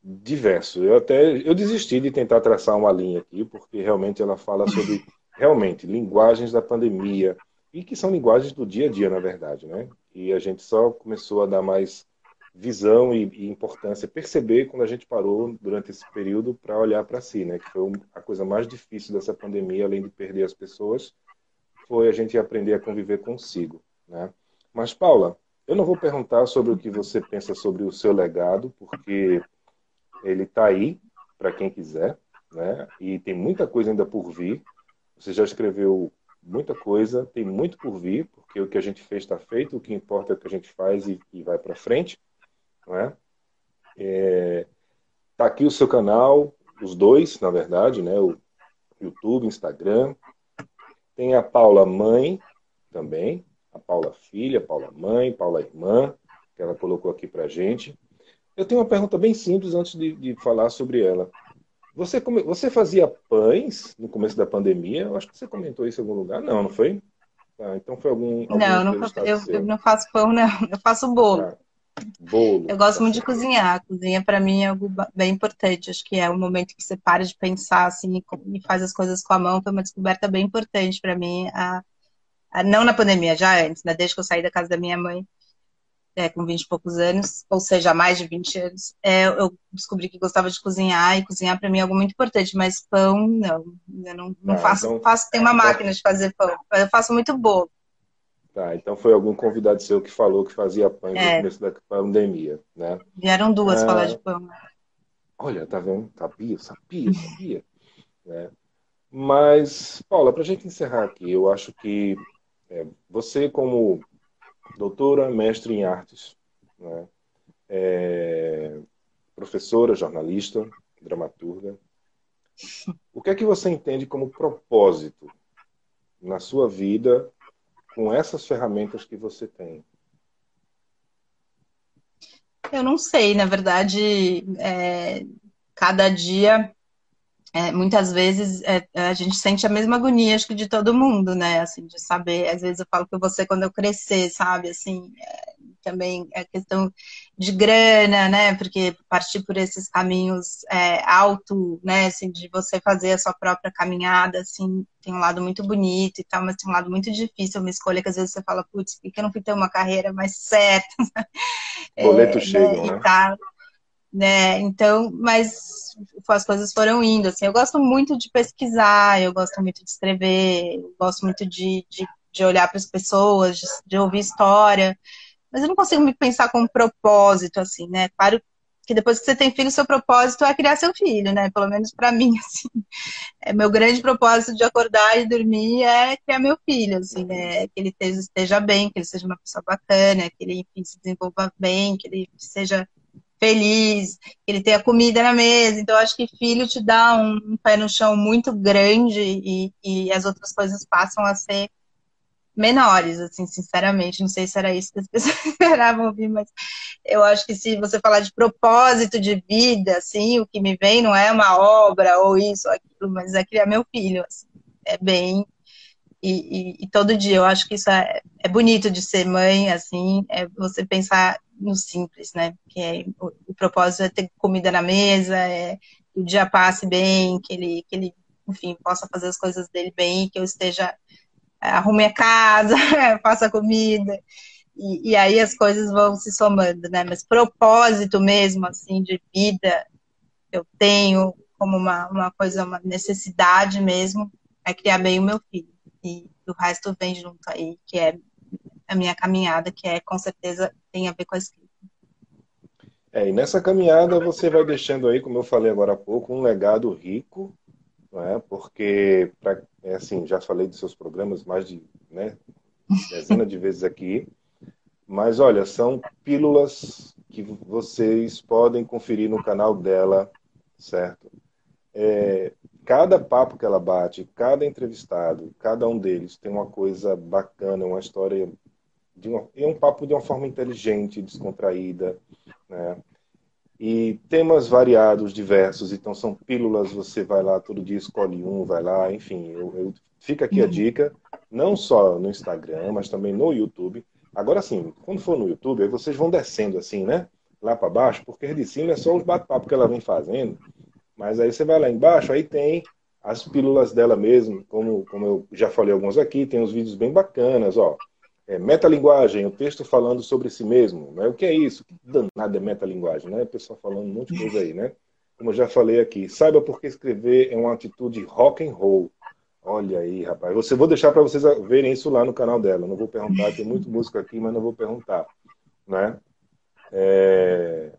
diverso. Eu até eu desisti de tentar traçar uma linha aqui, porque realmente ela fala sobre realmente linguagens da pandemia e que são linguagens do dia a dia, na verdade, né? E a gente só começou a dar mais visão e, e, importância, perceber quando a gente parou durante esse período para olhar para si, né? Que foi a coisa mais difícil dessa pandemia, além de perder as pessoas, foi a gente aprender a conviver consigo, né? Mas Paula, eu não vou perguntar sobre o que você pensa sobre o seu legado, porque ele está aí para quem quiser, né? E tem muita coisa ainda por vir. Você já escreveu muita coisa, tem muito por vir, porque o que a gente fez está feito, o que importa é o que a gente faz e, e vai para frente. Né? É, tá aqui o seu canal, os dois, na verdade, né? O YouTube, Instagram. Tem a Paula Mãe também, a Paula Filha, Paula Mãe, Paula Irmã, que ela colocou aqui pra gente. Eu tenho uma pergunta bem simples antes de, de falar sobre ela. Você, come... você fazia pães no começo da pandemia? Eu acho que você comentou isso em algum lugar. Não, não foi? Ah, então foi algum. algum não, não eu, eu, não faço pão, não. Eu faço bolo. Ah, bolo. Eu gosto muito de cozinhar. Cozinha, para mim, é algo bem importante. Acho que é um momento que você para de pensar assim e faz as coisas com a mão. Foi uma descoberta bem importante para mim. A, a, não na pandemia, já antes, né? desde que eu saí da casa da minha mãe é, com 20 e poucos anos, ou seja, mais de 20 anos, é, eu descobri que gostava de cozinhar, e cozinhar para mim é algo muito importante, mas pão, não. Eu não, não ah, faço, então, faço, tem uma então máquina de fazer pão, eu faço muito bolo. Tá, então foi algum convidado seu que falou que fazia pão é. no começo da pandemia, né? Vieram duas ah, falar de pão. Olha, tá vendo? Sabia, sabia, sabia. né? Mas, Paula, para a gente encerrar aqui, eu acho que é, você como doutora, mestre em artes, né? é, professora, jornalista, dramaturga. O que é que você entende como propósito na sua vida com essas ferramentas que você tem? Eu não sei, na verdade, é, cada dia é, muitas vezes é, a gente sente a mesma agonia, acho que de todo mundo, né? Assim, de saber, às vezes eu falo que você quando eu crescer, sabe? Assim, é, também é questão de grana, né? Porque partir por esses caminhos é, alto, né? Assim, de você fazer a sua própria caminhada, assim, tem um lado muito bonito e tal, mas tem um lado muito difícil, uma escolha que às vezes você fala, putz, por que eu não fui ter uma carreira mais certa? Boleto é, chegam, né? né? né? Então, mas as coisas foram indo, assim, eu gosto muito de pesquisar, eu gosto muito de escrever, eu gosto muito de, de, de olhar para as pessoas, de, de, ouvir história, mas eu não consigo me pensar com um propósito, assim, né? Claro que depois que você tem filho, seu propósito é criar seu filho, né? Pelo menos para mim, assim. É meu grande propósito de acordar e dormir é criar meu filho, assim, né? Que ele esteja bem, que ele seja uma pessoa bacana, que ele, enfim, se desenvolva bem, que ele seja feliz, que ele tenha comida na mesa. Então, acho que filho te dá um, pé no chão muito grande e, e, as outras coisas passam a ser menores, assim, sinceramente. Não sei se era isso que as pessoas esperavam ouvir, mas eu acho que se você falar de propósito de vida, assim, o que me vem não é uma obra ou isso ou aquilo, mas é criar meu filho. Assim. É bem. E, e, e, todo dia eu acho que isso é, é bonito de ser mãe, assim, é você pensar no simples, né? Que é, o, o, propósito é ter comida na mesa, é que o dia passe bem, que ele, que ele, enfim, possa fazer as coisas dele bem, que eu esteja arrume a casa, faça comida. E, e, aí as coisas vão se somando, né? Mas propósito mesmo, assim, de vida, eu tenho como uma, uma coisa, uma necessidade mesmo, é criar bem o meu filho. E o resto vem junto aí, que é a minha caminhada, que é com certeza tem a ver com a escrita. É, e nessa caminhada você vai deixando aí, como eu falei agora há pouco, um legado rico, não é? Porque, pra, é assim, já falei dos seus programas mais de né, dezenas de vezes aqui, mas olha, são pílulas que vocês podem conferir no canal dela, certo? É, cada papo que ela bate, cada entrevistado, cada um deles tem uma coisa bacana, uma história de uma, é um papo de uma forma inteligente, descontraída, né? E temas variados, diversos. Então são pílulas. Você vai lá todo dia escolhe um, vai lá, enfim. Eu, eu, fica aqui a uhum. dica, não só no Instagram, mas também no YouTube. Agora sim, quando for no YouTube, aí vocês vão descendo assim, né? Lá para baixo, porque de cima é só os bate-papo que ela vem fazendo. Mas aí você vai lá embaixo, aí tem as pílulas dela mesmo, como, como eu já falei alguns aqui, tem uns vídeos bem bacanas, ó é, metalinguagem, o texto falando sobre si mesmo. Né? O que é isso? Que danado é metalinguagem? Né? O pessoal falando um monte de coisa aí, né? Como eu já falei aqui, saiba por que escrever é uma atitude rock and roll. Olha aí, rapaz. Você vou deixar para vocês verem isso lá no canal dela. Não vou perguntar, tem muito música aqui, mas não vou perguntar, né? É...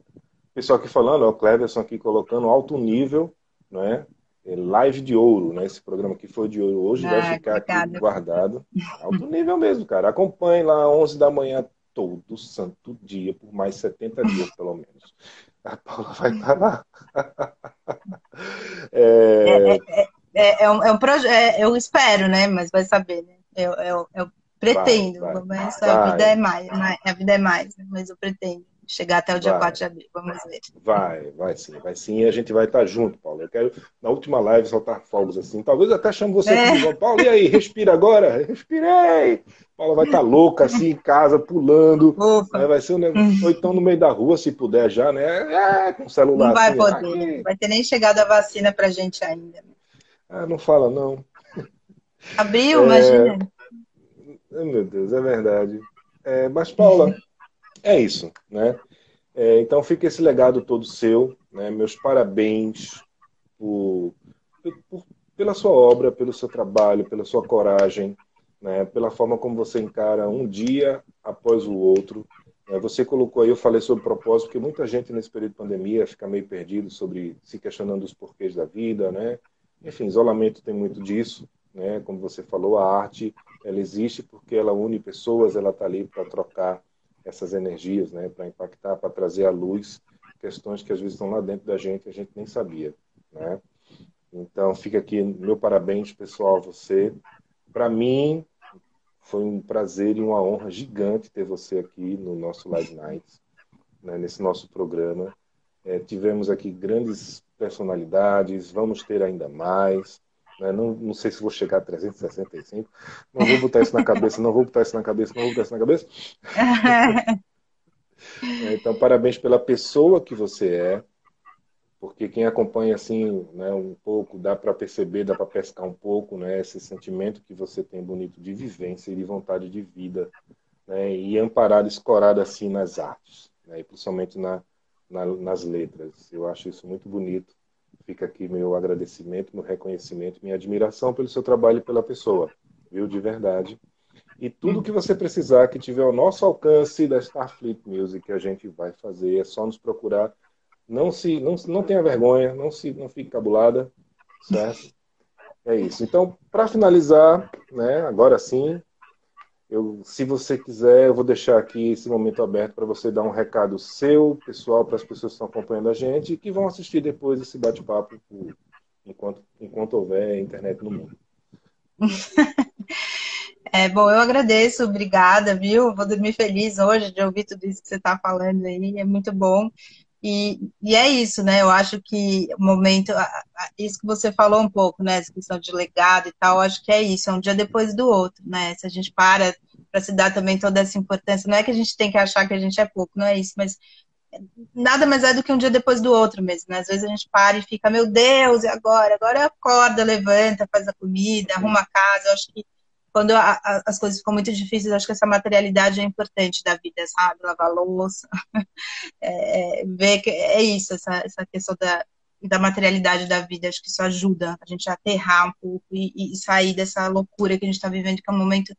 Pessoal aqui falando, ó, o Cleverson aqui colocando alto nível, né? É live de ouro, né? Esse programa que foi de ouro hoje ah, vai ficar aqui guardado. Alto nível mesmo, cara. Acompanhe lá 11 da manhã todo santo dia, por mais 70 dias, pelo menos. A Paula vai estar lá. é... É, é, é, é, um, é um projeto, eu espero, né? Mas vai saber, né? Eu, eu, eu pretendo, vai, vai, mas vai. a vida é mais, a vida é mais, né? mas eu pretendo. Chegar até o dia vai. 4 de abril. Vamos ver. Vai, vai sim, vai sim. E a gente vai estar junto, Paulo. Eu quero, na última live, soltar fogos assim. Talvez até chame você é. aqui. Paulo, e aí, respira agora? Respirei! Paula vai estar louca assim em casa, pulando. Né? Vai ser um negócio. Ou então no meio da rua, se puder já, né? É, com celular. Não vai assim, poder. Aqui. Vai ter nem chegado a vacina pra gente ainda. Ah, não fala, não. Abril, é... imagina. Meu Deus, é verdade. É, mas, Paula, é isso, né? É, então fica esse legado todo seu, né? Meus parabéns por, por, pela sua obra, pelo seu trabalho, pela sua coragem, né? Pela forma como você encara um dia após o outro. É, você colocou aí, eu falei sobre propósito, porque muita gente nesse período de pandemia fica meio perdido sobre se questionando os porquês da vida, né? Enfim, isolamento tem muito disso, né? Como você falou, a arte ela existe porque ela une pessoas, ela está ali para trocar essas energias, né? Para impactar, para trazer à luz questões que às vezes estão lá dentro da gente e a gente nem sabia, né? Então fica aqui meu parabéns pessoal a você. Para mim foi um prazer e uma honra gigante ter você aqui no nosso Live Nights, né? nesse nosso programa. É, tivemos aqui grandes personalidades, vamos ter ainda mais. Né? Não, não sei se vou chegar a 365. Não vou botar isso na cabeça, não vou botar isso na cabeça, não vou botar isso na cabeça. Então, parabéns pela pessoa que você é, porque quem acompanha assim, né, um pouco, dá para perceber, dá para pescar um pouco, né, esse sentimento que você tem bonito de vivência e de vontade de vida, né, e amparado, escorado assim nas artes, né, e principalmente na, na, nas letras. Eu acho isso muito bonito Fica aqui meu agradecimento, meu reconhecimento, minha admiração pelo seu trabalho e pela pessoa, viu? De verdade. E tudo que você precisar, que tiver ao nosso alcance da Starfleet Music, a gente vai fazer. É só nos procurar. Não se, não, não tenha vergonha, não se, não fique cabulada, certo? É isso. Então, para finalizar, né? Agora sim, eu, se você quiser, eu vou deixar aqui esse momento aberto para você dar um recado seu, pessoal, para as pessoas que estão acompanhando a gente e que vão assistir depois esse bate-papo enquanto, enquanto houver internet no mundo. É, bom, eu agradeço, obrigada, viu? Vou dormir feliz hoje de ouvir tudo isso que você está falando aí, é muito bom. E, e é isso, né? Eu acho que o momento, isso que você falou um pouco, né? Essa questão de legado e tal, acho que é isso, é um dia depois do outro, né? Se a gente para para se dar também toda essa importância, não é que a gente tem que achar que a gente é pouco, não é isso, mas nada mais é do que um dia depois do outro mesmo, né? Às vezes a gente para e fica, meu Deus, e agora? Agora acorda, levanta, faz a comida, arruma a casa, eu acho que quando a, a, as coisas ficam muito difíceis, acho que essa materialidade é importante da vida, sabe? Lavar louça, é, é, ver que é isso, essa, essa questão da, da materialidade da vida, acho que isso ajuda a gente a aterrar um pouco e, e sair dessa loucura que a gente está vivendo, que é um momento.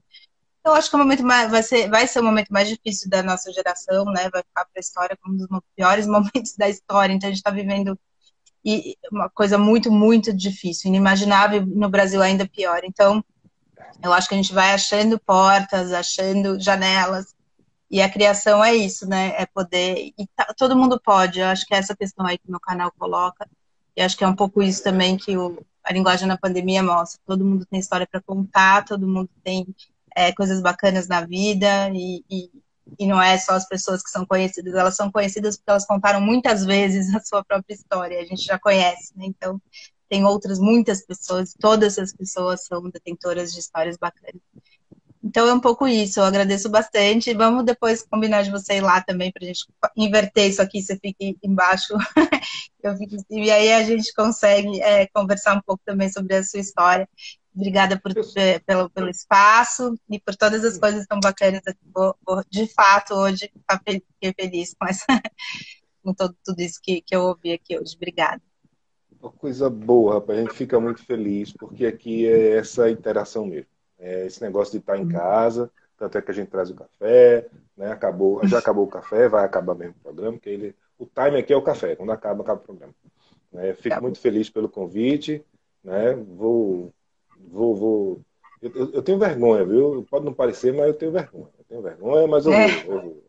Eu acho que é um momento mais, vai ser, vai ser o momento mais difícil da nossa geração, né? Vai ficar para a história como um dos piores momentos da história. Então a gente está vivendo uma coisa muito, muito difícil, inimaginável no Brasil ainda pior. Então, eu acho que a gente vai achando portas, achando janelas, e a criação é isso, né? É poder. E tá, todo mundo pode, eu acho que é essa questão aí que meu canal coloca, e acho que é um pouco isso também que o, a linguagem na pandemia mostra. Todo mundo tem história para contar, todo mundo tem é, coisas bacanas na vida, e, e, e não é só as pessoas que são conhecidas, elas são conhecidas porque elas contaram muitas vezes a sua própria história, a gente já conhece, né? Então, tem outras muitas pessoas, todas as pessoas são detentoras de histórias bacanas. Então é um pouco isso, eu agradeço bastante. Vamos depois combinar de você ir lá também para a gente inverter isso aqui, você fique embaixo, eu fico, e aí a gente consegue é, conversar um pouco também sobre a sua história. Obrigada por, pelo, pelo espaço e por todas as coisas tão bacanas. Vou, vou, de fato, hoje fiquei feliz com, essa, com todo, tudo isso que, que eu ouvi aqui hoje. Obrigada. Uma coisa boa, rapaz. A gente fica muito feliz, porque aqui é essa interação mesmo. É esse negócio de estar em casa, tanto é que a gente traz o café, né? Acabou, já acabou o café, vai acabar mesmo o programa, que ele, o time aqui é o café, quando acaba, acaba o programa. Né? Fico tá muito feliz pelo convite, né? Vou, vou, vou. Eu, eu, tenho vergonha, viu? Pode não parecer, mas eu tenho vergonha. Eu tenho vergonha, mas eu, é. vou, eu, vou,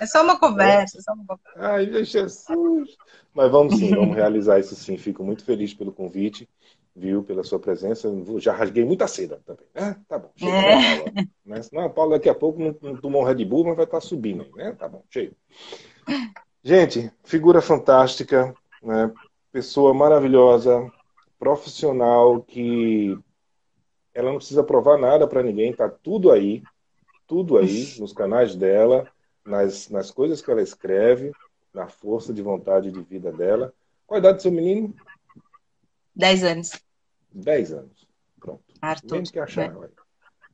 É só uma conversa, é só uma conversa. Ai, meu Jesus! Mas vamos sim, vamos realizar isso sim. Fico muito feliz pelo convite, viu, pela sua presença. Já rasguei muita seda também, né? Tá bom, chega é. Paula. Né? Senão a Paula daqui a pouco não, não tomou um Red Bull, mas vai estar tá subindo, né? Tá bom, cheio. Gente, figura fantástica, né? pessoa maravilhosa, profissional que ela não precisa provar nada para ninguém, tá tudo aí, tudo aí nos canais dela, nas, nas coisas que ela escreve, na força de vontade de vida dela. Qual a idade do seu menino? Dez anos. Dez anos. Pronto. Arthur. Menos que achar. Né?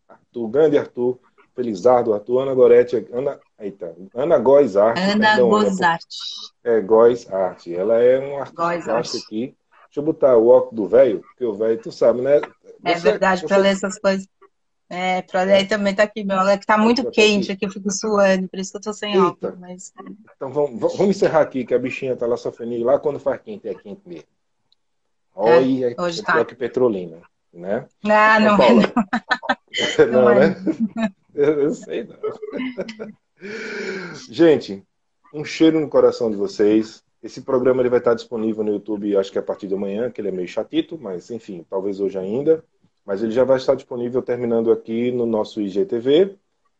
Arthur, grande Arthur. Felizardo, Arthur, Ana Gorete, Ana, eita, Ana Góes Arte. Ana Góes Arte. É, Góes Arte. Ela é um artista aqui. Deixa eu botar o óculos do velho, porque o velho, tu sabe, né? É você, é verdade, você... para ler essas coisas. É, ler é. também tá aqui, meu. É que tá muito quente aqui, eu fico suando, por isso que eu tô sem Eita. óculos. Mas... Então vamos, vamos encerrar aqui, que a bichinha tá lá sofrendo. Lá quando faz quente, é quente mesmo. Olha, é, hoje é tá. que Petrolina, né? Ah, não, não, é, não. não, né? Eu, eu sei, não. Gente, um cheiro no coração de vocês. Esse programa ele vai estar disponível no YouTube, acho que a partir de amanhã, que ele é meio chatito, mas enfim, talvez hoje ainda. Mas ele já vai estar disponível terminando aqui no nosso IGTV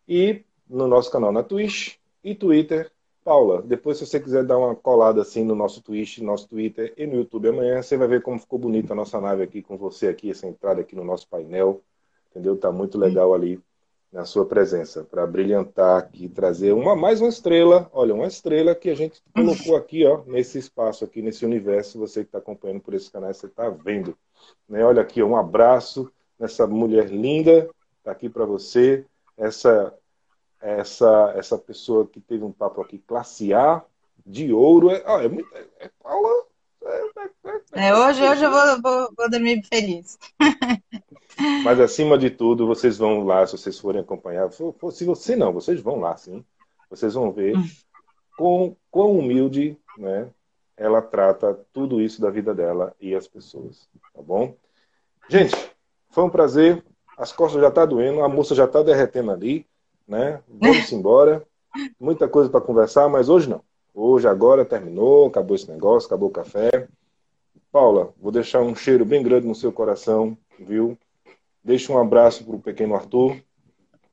e no nosso canal na Twitch e Twitter. Paula, depois se você quiser dar uma colada assim no nosso Twitch, nosso Twitter e no YouTube amanhã, você vai ver como ficou bonita a nossa nave aqui com você aqui, essa entrada aqui no nosso painel. Entendeu? Tá muito legal ali na sua presença, para brilhantar aqui, trazer uma mais uma estrela, olha, uma estrela que a gente colocou aqui, ó, nesse espaço aqui, nesse universo, você que está acompanhando por esse canal, você está vendo. Né? Olha aqui, um abraço nessa mulher linda, está aqui para você, essa essa essa pessoa que teve um papo aqui, classe A, de ouro, é, é, muito, é, é Paula... É, é, é hoje, hoje eu vou, vou, vou dormir feliz. Mas acima de tudo, vocês vão lá, se vocês forem acompanhar. Se você não, vocês vão lá, sim. Vocês vão ver hum. quão, quão humilde né, ela trata tudo isso da vida dela e as pessoas. Tá bom? Gente, foi um prazer. As costas já tá doendo, a moça já tá derretendo ali, né? Vamos embora. Muita coisa para conversar, mas hoje não. Hoje, agora, terminou, acabou esse negócio, acabou o café. Paula, vou deixar um cheiro bem grande no seu coração, viu? Deixa um abraço para o pequeno Arthur.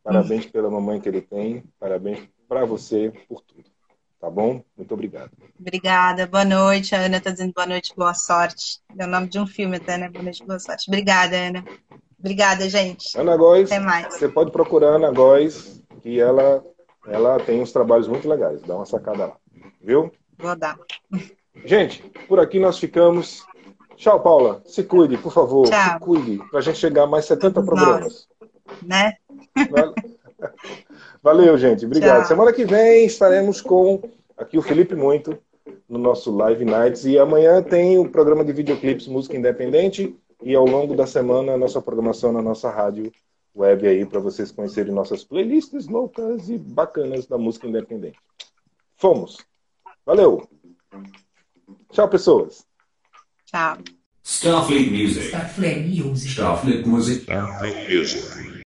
Parabéns pela mamãe que ele tem. Parabéns para você por tudo. Tá bom? Muito obrigado. Obrigada. Boa noite. A Ana está dizendo boa noite, boa sorte. É o nome de um filme até, né? Boa noite, boa sorte. Obrigada, Ana. Obrigada, gente. Ana Góes. Até mais. Você pode procurar a Ana Góes, que ela, ela tem uns trabalhos muito legais. Dá uma sacada lá. Viu? Vou dar. Gente, por aqui nós ficamos. Tchau, Paula. Se cuide, por favor. Tchau. Se cuide, para a gente chegar a mais 70 programas. Né? Valeu, gente. Obrigado. Tchau. Semana que vem estaremos com aqui o Felipe Muito no nosso Live Nights. E amanhã tem o programa de videoclipes Música Independente. E ao longo da semana, a nossa programação na nossa rádio web aí, para vocês conhecerem nossas playlists loucas e bacanas da música independente. Fomos. Valeu. Tchau, pessoas. Ciao. Starfleet Music. Starfleet Music. Starfleet Music. Starfleet Music.